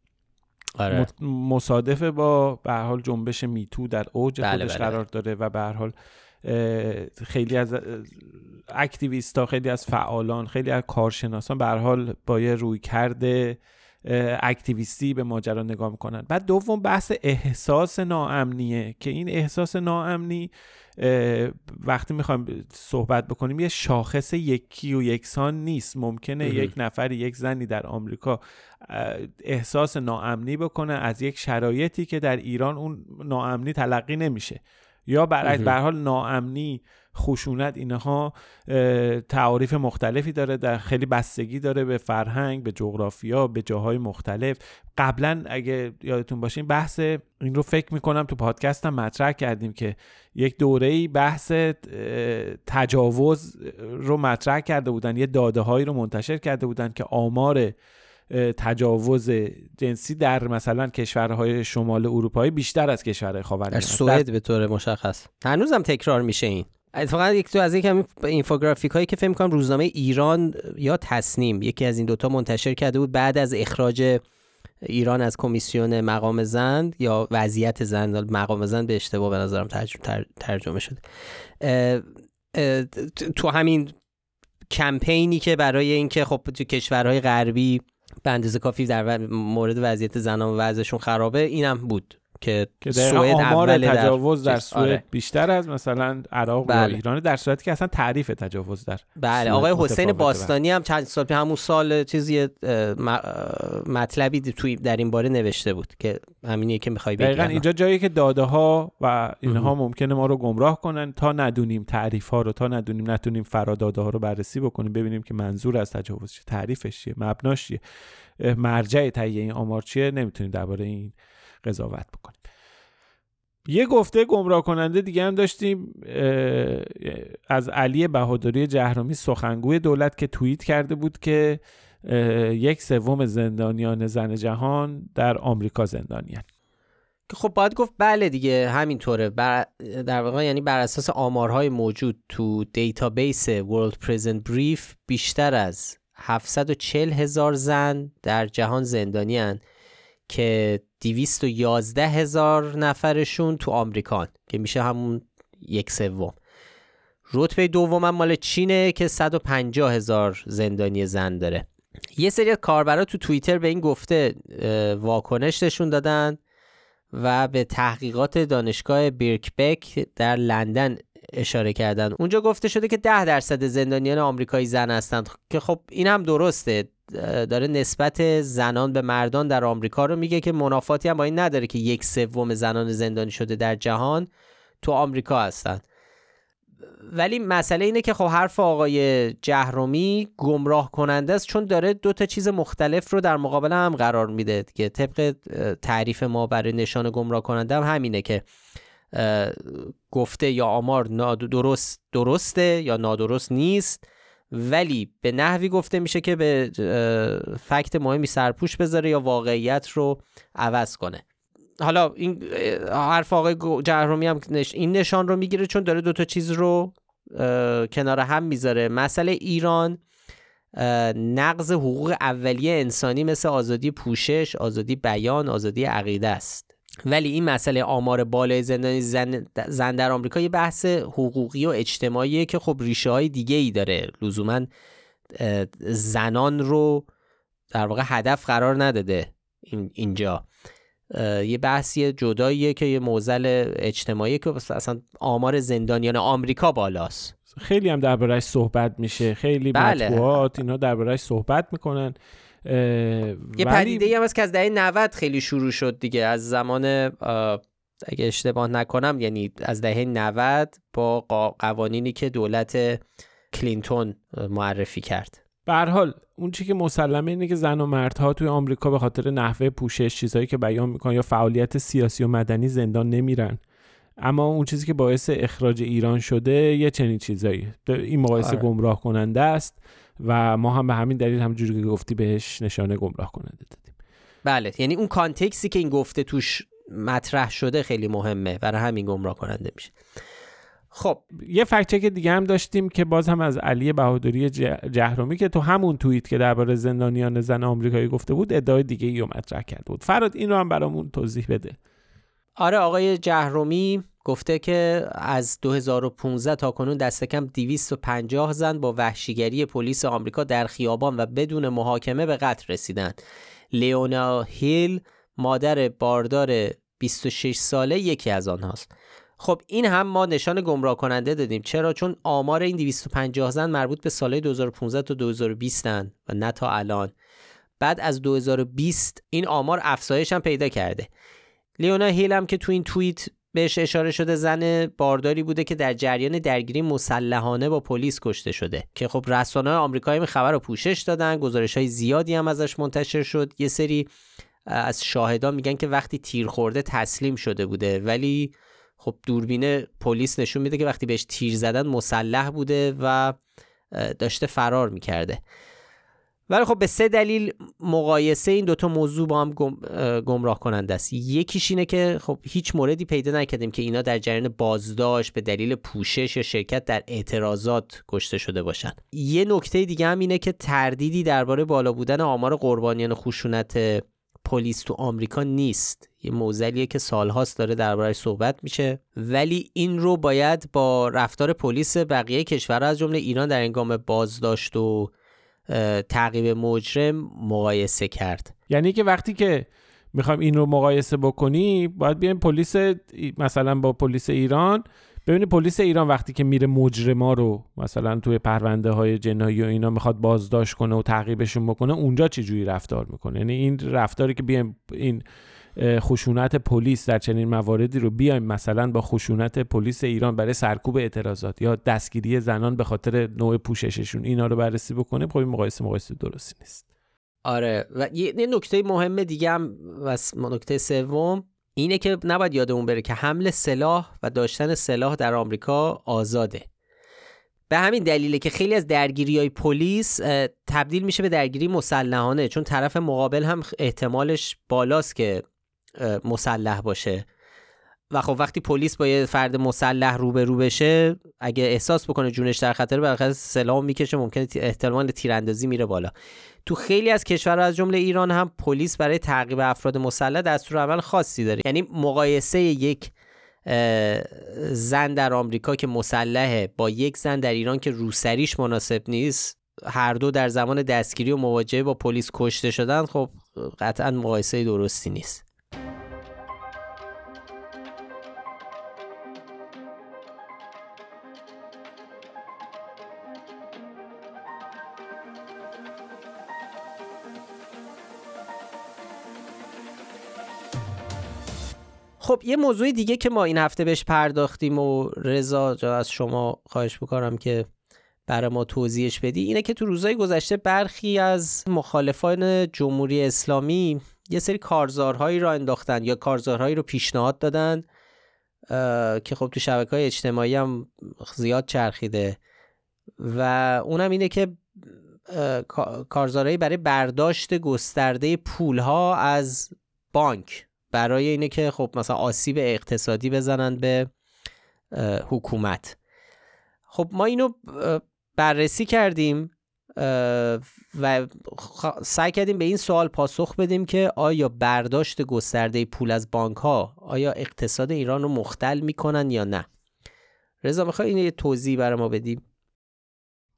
آره. مصادف با به حال جنبش میتو در اوج بله خودش بله. قرار داره و به حال خیلی از اکتیویست ها خیلی از فعالان خیلی از کارشناسان به حال با یه روی کرده اکتیویستی به ماجرا نگاه می‌کنن بعد دوم بحث احساس ناامنیه که این احساس ناامنی وقتی می‌خوایم صحبت بکنیم یه شاخص یکی و یکسان نیست. ممکنه یک نفر یک زنی در آمریکا احساس ناامنی بکنه از یک شرایطی که در ایران اون ناامنی تلقی نمیشه. یا برعکس به حال ناامنی خشونت اینها تعاریف مختلفی داره در خیلی بستگی داره به فرهنگ به جغرافیا به جاهای مختلف. قبلا اگه یادتون باشه بحث این رو فکر می‌کنم تو پادکستم مطرح کردیم که یک دوره بحث تجاوز رو مطرح کرده بودن یه داده هایی رو منتشر کرده بودن که آمار تجاوز جنسی در مثلا کشورهای شمال اروپایی بیشتر از کشورهای خاورمیانه. در سوئد به طور مشخص. هنوزم تکرار میشه این. اتفاقا یک تو از یک همین اینفوگرافیک هایی که فکر کنم روزنامه ایران یا تصنیم یکی از این دوتا منتشر کرده بود بعد از اخراج ایران از کمیسیون مقام زن یا وضعیت زن مقام زن به اشتباه به نظرم ترجمه شده. تو همین کمپینی که برای اینکه خب تو کشورهای غربی به اندازه کافی در مورد وضعیت زنان و وضعشون خرابه اینم بود. که, سوئد آمار تجاوز در, در سوئد آره. بیشتر از مثلا عراق بله. و ایران در صورتی که اصلا تعریف تجاوز در بله آقای حسین باستانی هم چند سال همون سال چیزی مطلبی توی در این باره نوشته بود که همینیه که می‌خوای بگی اینجا جایی که داده ها و اینها ممکنه ما رو گمراه کنن تا ندونیم تعریف ها رو تا ندونیم نتونیم فراداده ها رو بررسی بکنیم ببینیم که منظور از تجاوز چیه تعریفش چیه مبناش چیه مرجع تهیه این آمار چیه نمی‌تونیم درباره این قضاوت بکنیم. یه گفته گمراه کننده دیگه هم داشتیم از علی بهادری جهرومی سخنگوی دولت که توییت کرده بود که یک سوم زندانیان زن جهان در آمریکا زندانیان. که خب باید گفت بله دیگه همینطوره. بر در واقع یعنی بر اساس آمارهای موجود تو دیتابیس World Prison Brief بیشتر از 740 هزار زن در جهان زندانیان که 211 هزار نفرشون تو آمریکان که میشه همون یک سوم. رتبه دوم مال چینه که 150 هزار زندانی زن داره. یه سری کاربرا تو توییتر به این گفته واکنش نشون دادن و به تحقیقات دانشگاه بیرکبک در لندن اشاره کردن. اونجا گفته شده که ده درصد زندانیان آمریکایی زن هستند. که خب این هم درسته. داره نسبت زنان به مردان در آمریکا رو میگه که منافاتی هم با این نداره که یک سوم زنان زندانی شده در جهان تو آمریکا هستند. ولی مسئله اینه که خب حرف آقای جهرومی گمراه کننده است چون داره دو تا چیز مختلف رو در مقابل هم قرار میده که طبق تعریف ما برای نشان گمراه کننده هم همینه که گفته یا آمار درست درسته یا نادرست نیست ولی به نحوی گفته میشه که به فکت مهمی سرپوش بذاره یا واقعیت رو عوض کنه. حالا این حرف آقای جهرومی هم این نشان رو می‌گیره چون داره دوتا چیز رو کنار هم می‌ذاره. مسئله ایران نقض حقوق اولیه انسانی مثل آزادی پوشش، آزادی بیان، آزادی عقیده است. ولی این مسئله آمار بالای زندانی زن, زن در آمریکا یه بحث حقوقی و اجتماعیه که خب ریشه های دیگه ای داره. لزوما زنان رو در واقع هدف قرار نداده اینجا. یه بحثی جداییه که یه موزل اجتماعی که اصلا آمار زندانیان آمریکا بالاست. خیلی هم دربارهش صحبت میشه. خیلی بله. مطبوعات اینا دربارهش صحبت می‌کنن. یه ولی... پدیده هم هست که از دهه 90 خیلی شروع شد دیگه. از زمان اگه اشتباه نکنم یعنی از دهه 90 با قوانینی که دولت کلینتون معرفی کرد. به حال اون چی که مسلمه اینه که زن و مردها توی آمریکا به خاطر نحوه پوشش چیزهایی که بیان می‌کنن یا فعالیت سیاسی و مدنی زندان نمیرن. اما اون چیزی که باعث اخراج ایران شده یه چنین چیزایی. این مقایسه آره. گمراه کننده است. و ما هم به همین دلیل همونجوری که گفتی بهش نشانه گمراه کننده دادیم. بله یعنی اون کانتکسی که این گفته توش مطرح شده خیلی مهمه برای همین گمراه کننده میشه. خب. یه فکچک دیگه هم داشتیم که باز هم از علی بهادری جهرومی که تو همون توییت که درباره زندانیان زن آمریکایی گفته بود ادعای دیگه ای رو مطرح کرده بود. فراد این رو هم برامون توضیح بده. آره آقای جهرومی گفته که از 2015 تا کنون دست کم 250 زن با وحشیگری پلیس آمریکا در خیابان و بدون محاکمه به قتل رسیدند. لیونا هیل مادر باردار 26 ساله یکی از آنهاست. خب این هم ما نشان گمراه کننده دادیم چرا چون آمار این 250 زن مربوط به سال 2015 تا 2020 و نه تا الان بعد از 2020 این آمار افزایش هم پیدا کرده لیونا هیل هم که تو این توییت بهش اشاره شده زن بارداری بوده که در جریان درگیری مسلحانه با پلیس کشته شده. که خب رسانه‌های آمریکایی خبر رو پوشش دادن گزارش های زیادی هم ازش منتشر شد. یه سری از شاهدان میگن که وقتی تیر خورده تسلیم شده بوده ولی خب دوربین پلیس نشون میده که وقتی بهش تیر زدن مسلح بوده و داشته فرار می‌کرده. ولی خب به سه دلیل مقایسه این دوتا موضوع با هم گمراه کننده است. یکیش اینه که خب هیچ موردی پیدا نکردیم که اینا در جریان بازداشت به دلیل پوشش یا شرکت در اعتراضات کشته شده باشن. یه نکته دیگه هم اینه که تردیدی درباره بالا بودن آمار قربانیان خشونت پلیس تو آمریکا نیست. یه موزلیه که سالهاست داره دربارهش صحبت میشه. ولی این رو باید با رفتار پلیس بقیه کشورها از جمله ایران در انگام بازداشت و تعقیب مجرم مقایسه کرد. یعنی که وقتی که می‌خوایم این رو مقایسه بکنی باید بیایم پلیس مثلا با پلیس ایران ببینی پلیس ایران وقتی که میره مجرما رو مثلا توی پرونده های جنایی و اینا می‌خواد بازداشت کنه و تعقیبشون بکنه اونجا چه جوری رفتار می‌کنه؟ یعنی این رفتاری که بیایم این خشونت پلیس در چنین مواردی رو بیایم مثلا با خشونت پلیس ایران برای سرکوب اعتراضات یا دستگیری زنان به خاطر نوع پوشششون اینا رو بررسی بکنیم خب این مقایسه مقایسه درستی نیست. آره و یه نکته مهم دیگه هم و نکته سوم اینه که نباید یادمون بره که حمل سلاح و داشتن سلاح در آمریکا آزاده. به همین دلیله که خیلی از درگیری های پلیس تبدیل میشه به درگیری مسلحانه چون طرف مقابل هم احتمالش بالاست که مسلح باشه. و خب وقتی پلیس با یه فرد مسلح روبرو بشه اگه احساس بکنه جونش در خطر بالاخره سلاح می‌کشه ممکنه احتمال تیراندازی میره بالا. تو خیلی از کشورها از جمله ایران هم پلیس برای تعقیب افراد مسلح دستور عمل خاصی داره. یعنی مقایسه یک زن در آمریکا که مسلحه با یک زن در ایران که روسریش مناسب نیست هر دو در زمان دستگیری و مواجهه با پلیس کشته شدن خب قطعا مقایسه درستی نیست. خب یه موضوع دیگه که ما این هفته بهش پرداختیم و رضا جا از شما خواهش بکنم که برای ما توضیحش بدی اینه که تو روزهای گذشته برخی از مخالفان جمهوری اسلامی یه سری کارزارهایی را انداختن یا کارزارهایی رو پیشنهاد دادن که خب تو شبکه های اجتماعی هم زیاد چرخیده و اونم اینه که کارزارهایی برای برداشت گسترده پولها از بانک برای اینه که خب مثلا آسیب اقتصادی بزنن به حکومت. خب ما اینو بررسی کردیم و سعی کردیم به این سوال پاسخ بدیم که آیا برداشت گسترده پول از بانک ها آیا اقتصاد ایران رو مختل می‌کنن یا نه. رضا می‌خوای این یه توضیح برای ما بدیم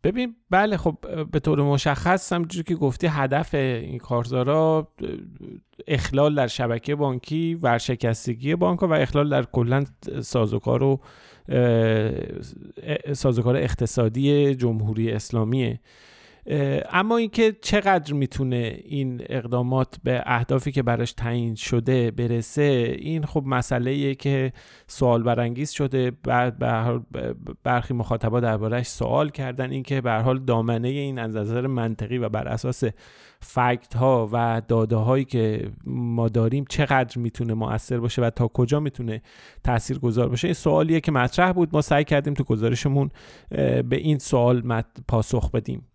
ببین بله خب به طور مشخص همونجوری که گفتی هدف این کارزارا اخلال در شبکه بانکی ورشکستگی بانک و اخلال در کلا سازوکار و سازوکار اقتصادی جمهوری اسلامیه. اما اینکه چقدر می‌تونه این اقدامات به اهدافی که براش تعیین شده برسه این خب مسئله که سوال برانگیز شده. بعد برخی مخاطبا دربارهش سوال کردن. اینکه به حال دامنه این از نظر منطقی و بر اساس فکت ها و داده هایی که ما داریم چقدر می‌تونه مؤثر باشه و تا کجا می‌تونه تاثیر گذار باشه این سوالیه که مطرح بود. ما سعی کردیم تو گزارشمون به این سوال پاسخ بدیم.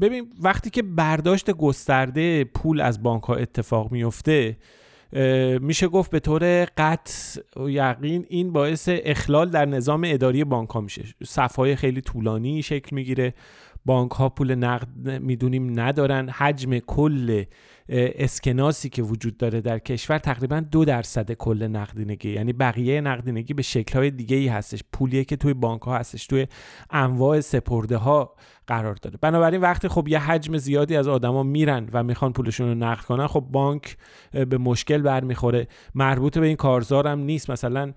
ببین وقتی که برداشت گسترده پول از بانک ها اتفاق میفته میشه گفت به طور قطع و یقین این باعث اخلال در نظام اداری بانک ها میشه. صفهای خیلی طولانی شکل می‌گیره. بانک ها پول نقد می‌دونیم ندارن. حجم کل اسکناسی که وجود داره در کشور تقریبا دو درصد کل نقدینگی یعنی بقیه نقدینگی به های دیگه ای هستش. پولیه که توی بانک ها هستش توی انواع سپرده ها قرار داره. بنابراین وقتی خب یه حجم زیادی از آدما میرن و می‌خوان پولشون رو نقد کنن خب بانک به مشکل برمیخوره. مربوط به این کارزار هم نیست. مثلا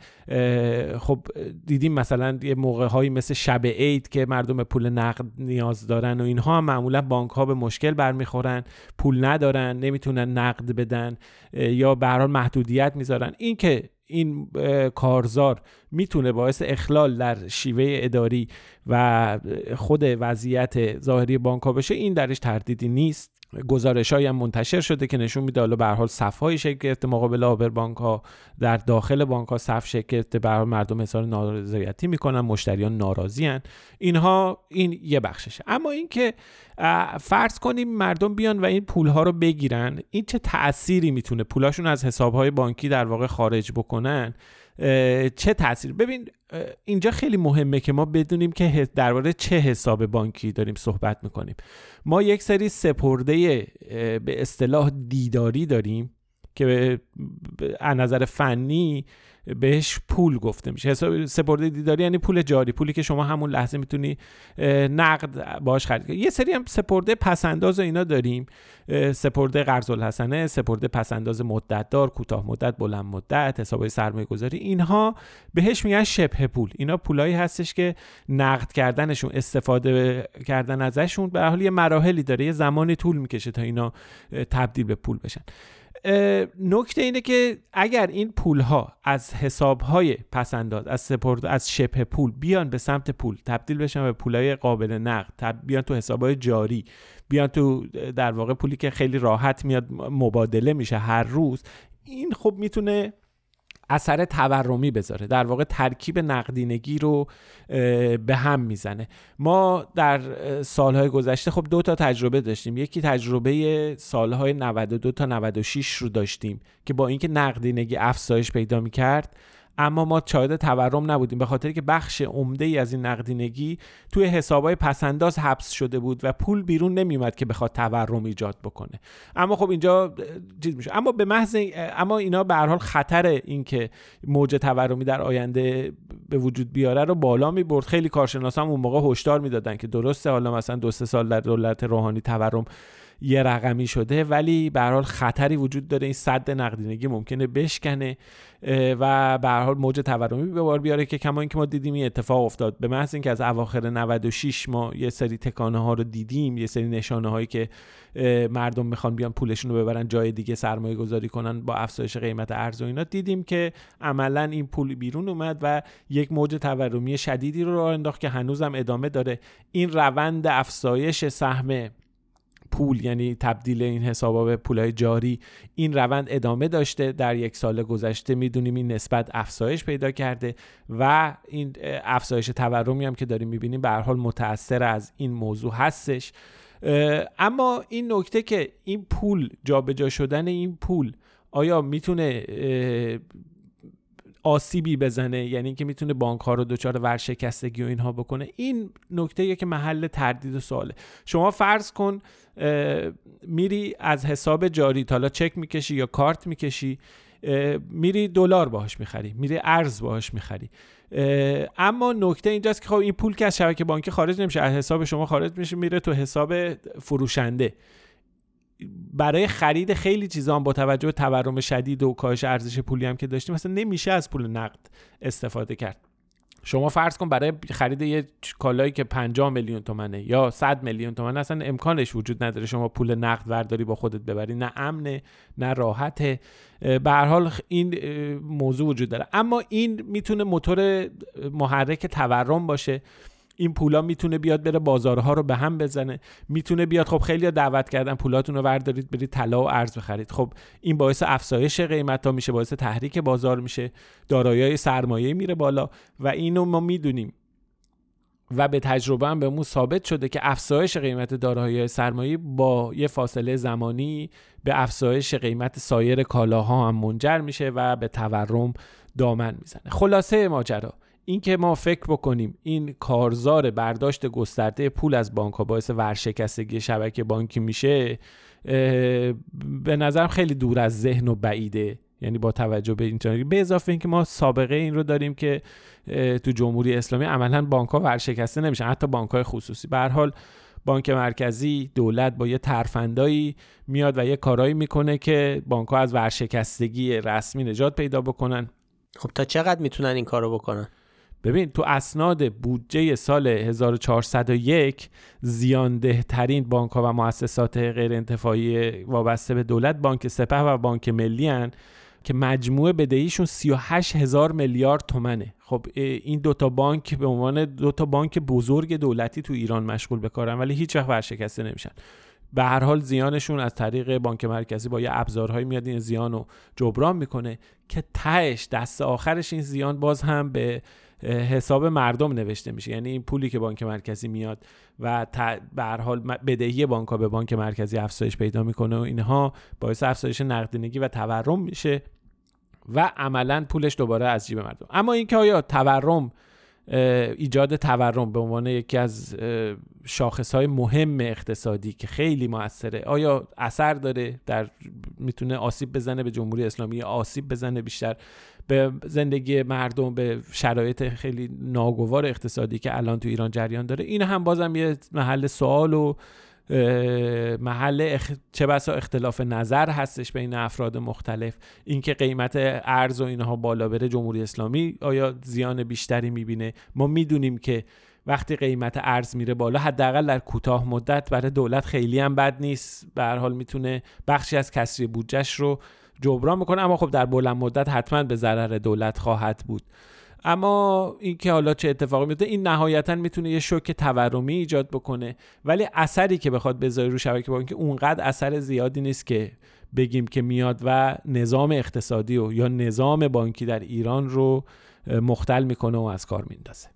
خب دیدیم مثلا یه موقع هایی مثل شب عید که مردم پول نقد نیاز دارن و اینها هم معمولا بانک ها به مشکل برمیخورن. پول ندارن. نمی‌تونن نقد بدن یا به محدودیت می‌ذارن. این که این کارزار می‌تونه باعث اخلال در شیوه اداری و خود وضعیت ظاهری بانک ها بشه این درش تردیدی نیست. گزارش هم منتشر شده که نشون میده حالا به حال صف های شکل گرفته مقابل آبر بانک ها در داخل بانک ها صف شکل گرفته به مردم حساب نارضایتی می‌کنن مشتریان ناراضی اینها این یه بخششه. اما اینکه فرض کنیم مردم بیان و این پول ها رو بگیرن این چه تأثیری می‌تونه؟ پولاشون از حساب های بانکی در واقع خارج بکنن؟ چه تاثیر ببین اینجا خیلی مهمه که ما بدونیم که درباره چه حساب بانکی داریم صحبت می‌کنیم. ما یک سری سپرده به اصطلاح دیداری داریم که از نظر فنی بهش پول گفته میشه. حساب سپرده دیداری یعنی پول جاری پولی که شما همون لحظه می‌تونی نقد باش خرید کنی. یه سری هم سپرده پسنداز و اینا داریم. سپرده قرض الحسنه سپرده پسنداز مدت دار کوتاه مدت بلند مدت حساب سرمایه گذاری اینها بهش میگن شبه پول. اینا پولایی هستش که نقد کردنشون استفاده کردن ازشون به حال یه مراحلی داره یه زمانی طول می‌کشه تا اینا تبدیل به پول بشن. نکته اینه که اگر این پول ها از حساب های پسنداز از سپرد از شبه پول بیان به سمت پول تبدیل بشن به پول های قابل نقد بیان تو حساب های جاری بیان تو در واقع پولی که خیلی راحت میاد مبادله میشه هر روز این خب می‌تونه اثر تورمی بذاره. در واقع ترکیب نقدینگی رو به هم می‌زنه. ما در سالهای گذشته خب دو تا تجربه داشتیم. یکی تجربه سالهای 92 تا 96 رو داشتیم که با اینکه نقدینگی افزایش پیدا می‌کرد اما ما شاهد تورم نبودیم به خاطر که بخش عمده ای از این نقدینگی توی حسابای پسنداز حبس شده بود و پول بیرون نمیومد که بخواد تورم ایجاد بکنه. اما خب اینجا چیز میشه. اما به محض اما اینا به هر حال خطر اینکه موج تورمی در آینده به وجود بیاره رو بالا می‌برد. خیلی کارشناسان اون موقع هشدار می‌دادن که درسته حالا مثلا دو سه سال در دولت روحانی تورم یه رقمی شده ولی به حال خطری وجود داره. این صد نقدینگی ممکنه بشکنه و به حال موج تورمی به بار بیاره که کما اینکه ما دیدیم این اتفاق افتاد. به محض اینکه از اواخر 96 ما یه سری تکانه ها رو دیدیم یه سری نشانه هایی که مردم می‌خوان بیان پولشون رو ببرن جای دیگه سرمایه گذاری کنن با افزایش قیمت ارز و اینا دیدیم که عملا این پول بیرون اومد و یک موج تورمی شدیدی رو راه انداخت که هنوزم ادامه داره. این روند افزایش سهم پول یعنی تبدیل این حسابا به پولای جاری این روند ادامه داشته. در یک سال گذشته می‌دونیم این نسبت افزایش پیدا کرده و این افزایش تورمی هم که داریم می‌بینیم به هر حال متاثر از این موضوع هستش. اما این نکته که این پول جابجا شدن این پول آیا می‌تونه آسیبی بزنه یعنی اینکه می‌تونه بانک ها رو دچار ورشکستگی و اینها بکنه. این نکته که محل تردید و سواله. شما فرض کن میری از حساب جاری حالا چک می‌کشی یا کارت می‌کشی میری دلار باهاش می‌خری میری ارز باهاش می‌خری. اما نکته اینجاست که خب این پول که از شبکه بانکی خارج نمیشه از حساب شما خارج میشه میره تو حساب فروشنده. برای خرید خیلی چیزا با توجه به تورم شدید و کاهش ارزش پولی هم که داشتیم مثلا نمیشه از پول نقد استفاده کرد. شما فرض کن برای خرید یه کالایی که 50 میلیون تومنه یا 100 میلیون تومنه اصلا امکانش وجود نداره شما پول نقد ورداری با خودت ببری. نه امنه نه راحته به هر حال این موضوع وجود داره. اما این می‌تونه موتور محرک تورم باشه. این پولا می‌تونه بیاد بره بازارها رو به هم بزنه. می‌تونه بیاد. خب خیلی دعوت کردن پولاتون رو وردارید برید طلا و ارز بخرید. خب این باعث افزایش قیمت ها میشه باعث تحریک بازار میشه. دارایی سرمایه میره بالا و اینو ما می‌دونیم. و به تجربه هم بهمون ثابت شده که افزایش قیمت دارایی سرمایه با یه فاصله زمانی به افزایش قیمت سایر کالاها هم منجر میشه و به تورم دامن می‌زنه. خلاصه ماجرا. اینکه ما فکر بکنیم این کارزار برداشت گسترده پول از بانک ها باعث ورشکستگی شبکه بانکی میشه به نظرم خیلی دور از ذهن و بعیده. یعنی با توجه به این به اضافه اینکه ما سابقه این رو داریم که تو جمهوری اسلامی عملا بانک ها ورشکسته نمیشن حتی بانک های خصوصی. به حال بانک مرکزی دولت با یه ترفندایی میاد و یه کارایی می‌کنه که بانک ها از ورشکستگی رسمی نجات پیدا بکنن. خب تا چقدر می‌تونن این کارو بکنن؟ ببین تو اسناد بودجه سال 1401 زیانده ترین بانک ها و مؤسسات غیر انتفاعی وابسته به دولت بانک سپه و بانک ملی هن که مجموع بدهیشون 38 هزار میلیارد تومنه. خب این دوتا بانک به عنوان دوتا بانک بزرگ دولتی تو ایران مشغول به کارن ولی هیچ وقت ورشکسته نمیشن. به هر حال زیانشون از طریق بانک مرکزی با یه ابزارهایی میاد این زیان رو جبران می‌کنه که تهش دست آخرش این زیان باز هم به حساب مردم نوشته میشه. یعنی این پولی که بانک مرکزی میاد و به حال بدهی بانک به بانک مرکزی افزایش پیدا می‌کنه و اینها باعث افزایش نقدینگی و تورم میشه و عملا پولش دوباره از جیب مردم. اما اینکه آیا تورم ایجاد تورم به عنوان یکی از شاخص های مهم اقتصادی که خیلی موثره آیا اثر داره در می‌تونه آسیب بزنه به جمهوری اسلامی آسیب بزنه بیشتر؟ به زندگی مردم به شرایط خیلی ناگوار اقتصادی که الان تو ایران جریان داره. این هم بازم یه محل سوال و محل چه بسا اختلاف نظر هستش بین افراد مختلف. اینکه قیمت ارز و اینها بالا بره جمهوری اسلامی آیا زیان بیشتری می‌بینه؟ ما می‌دونیم که وقتی قیمت ارز میره بالا حداقل در کوتاه مدت برای دولت خیلی هم بد نیست. به هر حال می‌تونه بخشی از کسری بودجهش رو جبران می‌کنه اما خب در بلند مدت حتما به ضرر دولت خواهد بود. اما اینکه حالا چه اتفاقی میفته این نهایتا می‌تونه یه شوک تورمی ایجاد بکنه. ولی اثری که بخواد بذاره رو شبکه بانکی اونقدر اثر زیادی نیست که بگیم که میاد و نظام اقتصادی و یا نظام بانکی در ایران رو مختل می‌کنه و از کار میندازه.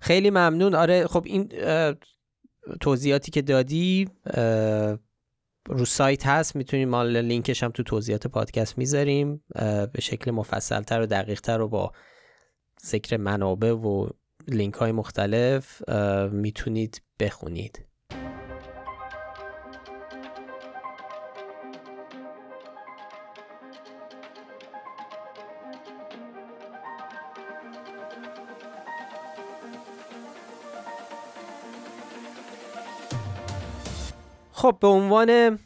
خیلی ممنون. آره خب این توضیحاتی که دادی رو سایت هست می‌تونیم ما لینکش هم تو توضیحات پادکست می‌ذاریم به شکل مفصلتر و دقیقتر و با ذکر منابع و لینک های مختلف می‌تونید بخونید. خب به عنوان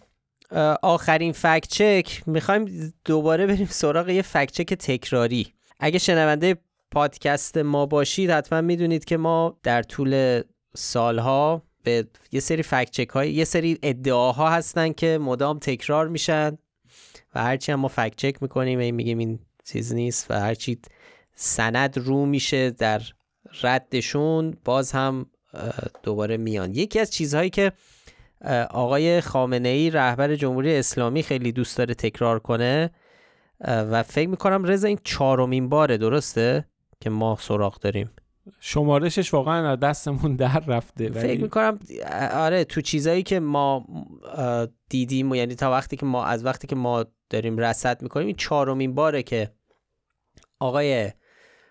آخرین فکت چک می‌خوایم دوباره بریم سراغ یه فکت چک تکراری. اگه شنونده پادکست ما باشید حتما می‌دونید که ما در طول سالها به یه سری فکت چک های یه سری ادعاها هستن که مدام تکرار میشن و هرچی هم ما فکت چک می‌کنیم این میگیم این چیز نیست و هرچی سند رو میشه در ردشون باز هم دوباره میان. یکی از چیزهایی که آقای خامنه ای رهبر جمهوری اسلامی خیلی دوست داره تکرار کنه. و فکر می‌کنم رضا این چهارمین باره درسته؟ که ما سراغ داریم. شمارشش واقعا از دستمون در رفته فکر می‌کنم آره تو چیزایی که ما دیدیم یعنی تا وقتی که ما از وقتی که ما داریم رصد می‌کنیم این چهارمین باره که آقای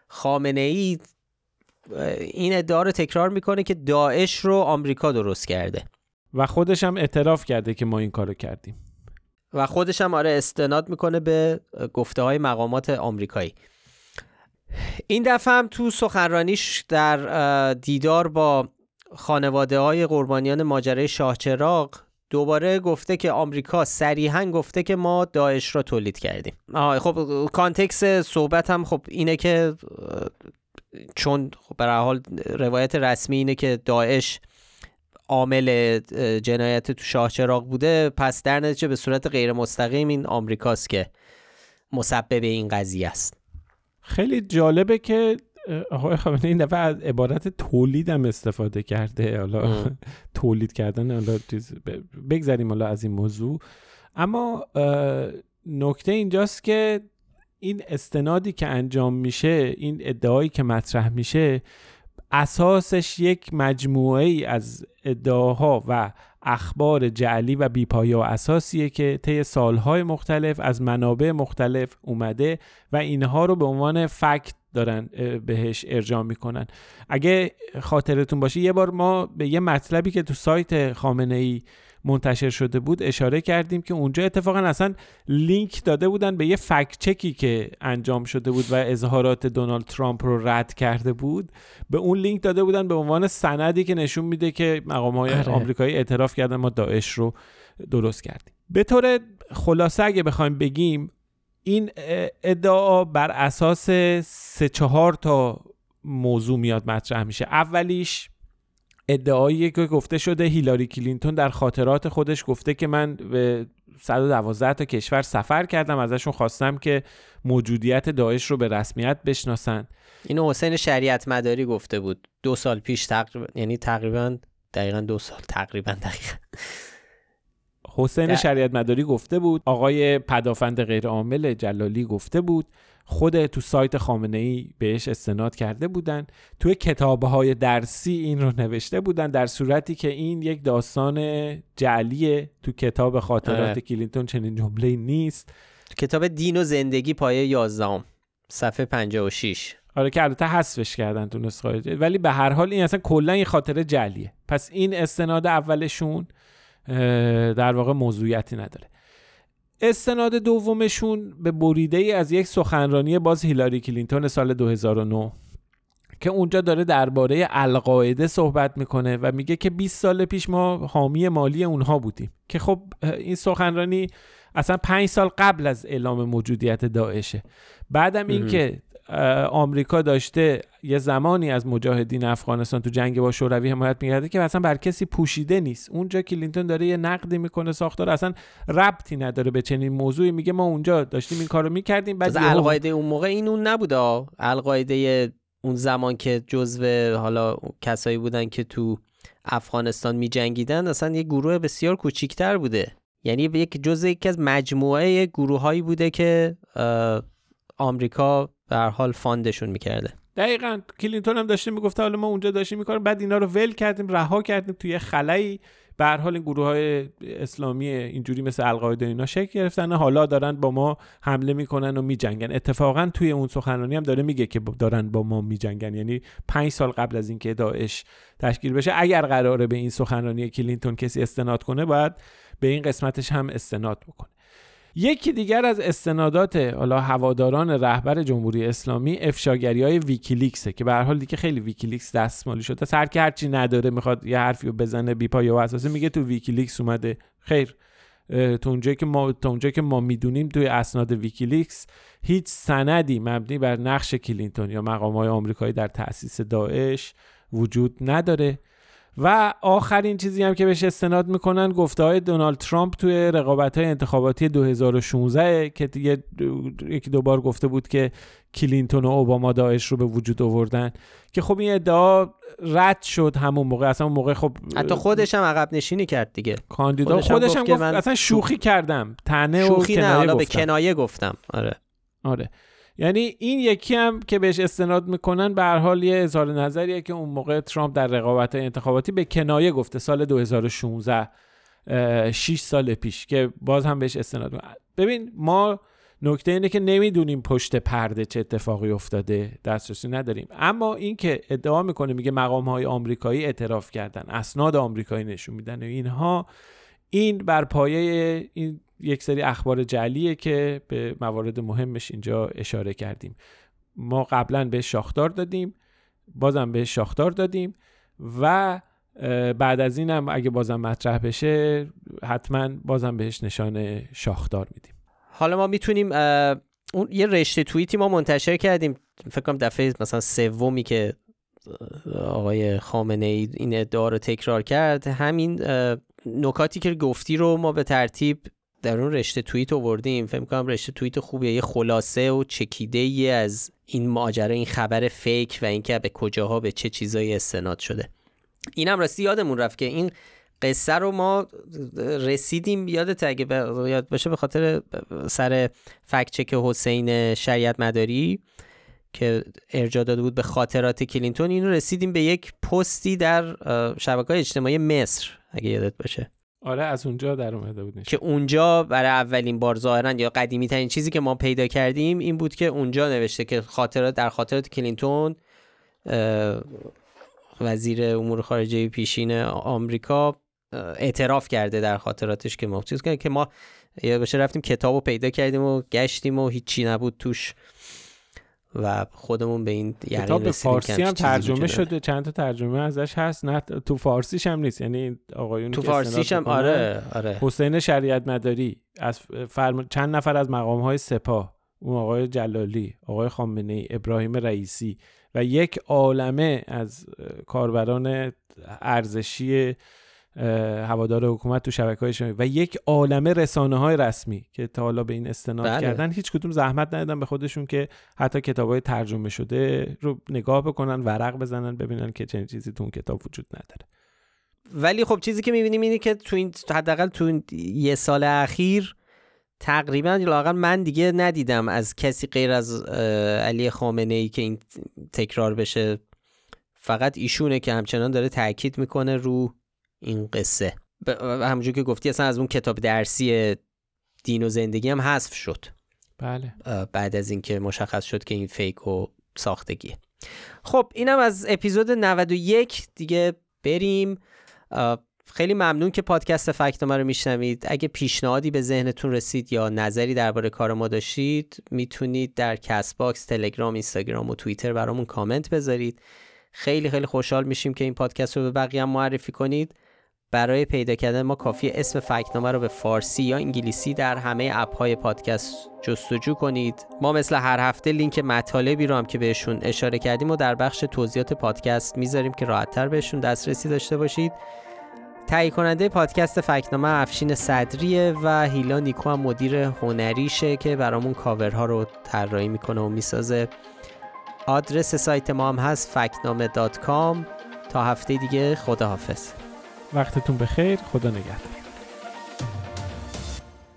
خامنه ای این ادعا رو تکرار می‌کنه که داعش رو آمریکا درست کرده. و خودش هم اعتراف کرده که ما این کارو کردیم. و خودش هم آره استناد می‌کنه به گفته های مقامات آمریکایی. این دفعه هم تو سخنرانیش در دیدار با خانواده های قربانیان ماجرای شاهچراغ دوباره گفته که آمریکا صریحا گفته که ما داعش را تولید کردیم. خب کانتکس صحبت هم خب اینه که چون خب به حال روایت رسمی اینه که داعش عامل جنایت تو شاهچراغ بوده پس در نتیجه به صورت غیر مستقیم این آمریکاست که مسبب این قضیه است. خیلی جالبه که آقای خامنه این دفعه از عبارت تولید هم استفاده کرده. حالا [laughs] تولید کردن حالا بگذاریم حالا از این موضوع. اما نکته اینجاست که این استنادی که انجام میشه این ادعایی که مطرح میشه اساسش یک مجموعه ای از ادعاها و اخبار جعلی و بیپایا و اساسیه که طی سالهای مختلف از منابع مختلف اومده و اینها رو به عنوان فکت دارن بهش ارجاع می‌کنن. اگه خاطرتون باشه یه بار ما به یه مطلبی که تو سایت خامنه ای منتشر شده بود اشاره کردیم که اونجا اتفاقا اصلا لینک داده بودن به یه فکت چکی که انجام شده بود و اظهارات دونالد ترامپ رو رد کرده بود. به اون لینک داده بودن به عنوان سندی که نشون میده که مقام های آره. آمریکایی اعتراف کردن ما داعش رو درست کردیم. به طور خلاصه اگه بخوایم بگیم این ادعا بر اساس سه چهار تا موضوع میاد مطرح میشه. اولیش ادعایی که گفته شده هیلاری کلینتون در خاطرات خودش گفته که من به 112 تا کشور سفر کردم ازشون خواستم که موجودیت داعش رو به رسمیت بشناسن. اینو حسین شریعت مداری گفته بود. دو سال پیش تقریبا یعنی تقریبا دقیقا دو سال تقریبا دقیقا. حسین شریعت مداری گفته بود آقای پدافند غیر عامل جلالی گفته بود خود تو سایت خامنه ای بهش استناد کرده بودن توی کتابهای درسی این رو نوشته بودن در صورتی که این یک داستان جعلیه تو کتاب خاطرات کلینتون چنین جمله نیست. تو کتاب دین و زندگی پایه 11 صفحه 56 آره که البته حذفش کردن تو نسخه ولی به هر حال این اصلا کلا این خاطره جعلیه. پس این استناد اولشون در واقع موضوعیتی نداره. استناد دومشون به بریده ای از یک سخنرانی باز هیلاری کلینتون سال 2009 که اونجا داره درباره القاعده صحبت می‌کنه و میگه که 20 سال پیش ما حامی مالی اونها بودیم. که خب این سخنرانی اصلا 5 سال قبل از اعلام موجودیت داعشه. بعدم اینکه آمریکا داشته یه زمانی از مجاهدین افغانستان تو جنگ با شوروی حمایت می‌کرده که اصلا بر کسی پوشیده نیست. اونجا کلینتون داره یه نقدی می‌کنه ساختار اصلا ربطی نداره به چنین موضوعی. میگه ما اونجا داشتیم این کارو می‌کردیم بعد القاعده اون موقع این اون نبوده. القاعده اون زمان که جزو حالا کسایی بودن که تو افغانستان میجنگیدن اصلا یه گروه بسیار کوچیکتر بوده. یعنی یک جزء یکی از مجموعه گروههایی بوده که آمریکا به هر حال fund شون می‌کرده. دقیقا. کلینتون هم داشته می‌گفته حالا ما اونجا داشتیم می‌کردیم بعد اینا رو ول کردیم رها کردیم توی خلایی. به هر حال این گروه های اسلامی اینجوری مثل القاعده اینا شکل گرفتن حالا دارن با ما حمله می‌کنن و میجنگن. اتفاقا توی اون سخنرانی هم داره میگه که دارن با ما میجنگن. یعنی پنج سال قبل از اینکه داعش تشکیل بشه اگر قراره به این سخنرانی کلینتون کسی استناد کنه باید به این قسمتش هم استناد بکنه. یکی دیگر از استنادات حالا هواداران رهبر جمهوری اسلامی افشاگری های ویکیلیکسه که به هر حال دیگه خیلی ویکیلیکس دستمالی شده. هر کی هرچی نداره می‌خواد یه حرفی رو بزنه بی پایه و اساسه میگه تو ویکیلیکس اومده. خیر. تو اونجایی که ما تا اونجایی که ما می‌دونیم توی اسناد ویکیلیکس هیچ سندی مبنی بر نقش کلینتون یا مقام های آمریکایی در تأسیس داعش وجود نداره. و آخرین چیزی هم که بهش استناد می‌کنن گفته های دونالد ترامپ توی رقابت های انتخاباتی 2016 که دیگه یکی دوبار گفته بود که کلینتون و اوباما داعش رو به وجود آوردن که خب این ادعا رد شد همون موقع. اصلا اون موقع خب حتی خودش هم عقب نشینی کرد دیگه. کاندیدا خودش, هم گفت, اصلا شوخی کردم. تنه شوخی و کنایه نه به کنایه گفتم. آره. آره. یعنی این یکی هم که بهش استناد می‌کنن به هر حال یه اظهار نظریه که اون موقع ترامپ در رقابت انتخاباتی به کنایه گفته سال 2016 6 سال پیش که باز هم بهش استناد می‌کنن. ببین ما نکته اینه که نمی‌دونیم پشت پرده چه اتفاقی افتاده دسترسی نداریم. اما این که ادعا می‌کنه میگه مقام های آمریکایی اعتراف کردن اسناد آمریکایی نشون میدن و اینها این بر پایه این یک سری اخبار جلیه که به موارد مهمش اینجا اشاره کردیم. ما قبلا به شاخدار دادیم بازم به شاخدار دادیم و بعد از اینم اگه بازم مطرح بشه حتما بازم بهش نشان شاخدار میدیم. حالا ما می‌تونیم اون یه رشته توییتی ما منتشر کردیم. فکر کنم دفعه مثلا سومی که آقای خامنه ای این ادعا رو تکرار کرد. همین نکاتی که گفتی رو ما به ترتیب در اون رشته توییت آوردیم. فکر کنم رشته توییت خوبیه. یه خلاصه و چکیده ای از این ماجرا این خبر فیک و اینکه به کجاها به چه چیزایی استناد شده. اینم راستی یادمون رفت که این قصه رو ما رسیدیم. یادت اگه یاد باشه به خاطر سر فکت چک حسین شریعت مداری که ارجاع داده بود به خاطرات کلینتون اینو رسیدیم به یک پستی در شبکه اجتماعی مصر اگه یادت باشه. آره از اونجا در اومده بود که اونجا برای اولین بار ظاهرا یا قدیمی ترین چیزی که ما پیدا کردیم این بود که اونجا نوشته که خاطرات در خاطرات کلینتون وزیر امور خارجه پیشین آمریکا اعتراف کرده در خاطراتش که ما چیز که ما باشه رفتیم کتاب رو پیدا کردیم و گشتیم و هیچی نبود توش. و خودمون به این کتاب به فارسی هم ترجمه شده. چند تا ترجمه ازش هست. نه تو فارسیش هم نیست. یعنی آقایون تو فارسیش هم آره آره. حسین شریعت مداری از فرم... چند نفر از مقام های سپاه اون آقای جلالی آقای خامنه ای ابراهیم رئیسی و یک عالمه از کاربران ارزشی هوادار حکومت تو شبکه های و یک عالمه رسانه های رسمی که تا حالا به این استناد بله. کردن هیچ کدوم زحمت ندادن به خودشون که حتی کتاب های ترجمه شده رو نگاه بکنن ورق بزنن ببینن که چنین چیزی تو اون کتاب وجود نداره ولی خب چیزی که می‌بینیم اینه که تو این حداقل تو یه سال اخیر تقریبا لاقل من دیگه ندیدم از کسی غیر از علی خامنه ای که این تکرار بشه فقط ایشونه که همچنان داره تاکید می‌کنه رو این قصه. همونجور که گفتی اصلا از اون کتاب درسی دین و زندگی هم حذف شد. بله. بعد از اینکه مشخص شد که این fake و ساختگیه. خب اینم از اپیزود 91 دیگه بریم. خیلی ممنون که پادکست فکت نامه رو میشنوید. اگه پیشنهادی به ذهنتون رسید یا نظری درباره کار ما داشتید می‌تونید در Castbox تلگرام اینستاگرام و توییتر برامون کامنت بذارید. خیلی خیلی خوشحال میشیم که این پادکست رو به بقیه هم معرفی کنید. برای پیدا کردن ما کافی اسم فکنامه رو به فارسی یا انگلیسی در همه اپ های پادکست جستجو کنید. ما مثل هر هفته لینک مطالبی رو هم که بهشون اشاره کردیم و در بخش توضیحات پادکست می‌ذاریم که راحتتر بهشون دسترسی داشته باشید. تهیه کننده پادکست فکنامه افشین صدریه و هیلا نیکو هم مدیر هنریشه که برامون کاورها رو طراحی می‌کنه و می‌سازه. آدرس سایت ما هم هست فکنامه تا هفته دیگه خداحافظ. وقتتون بخیر. خدا نگهدار.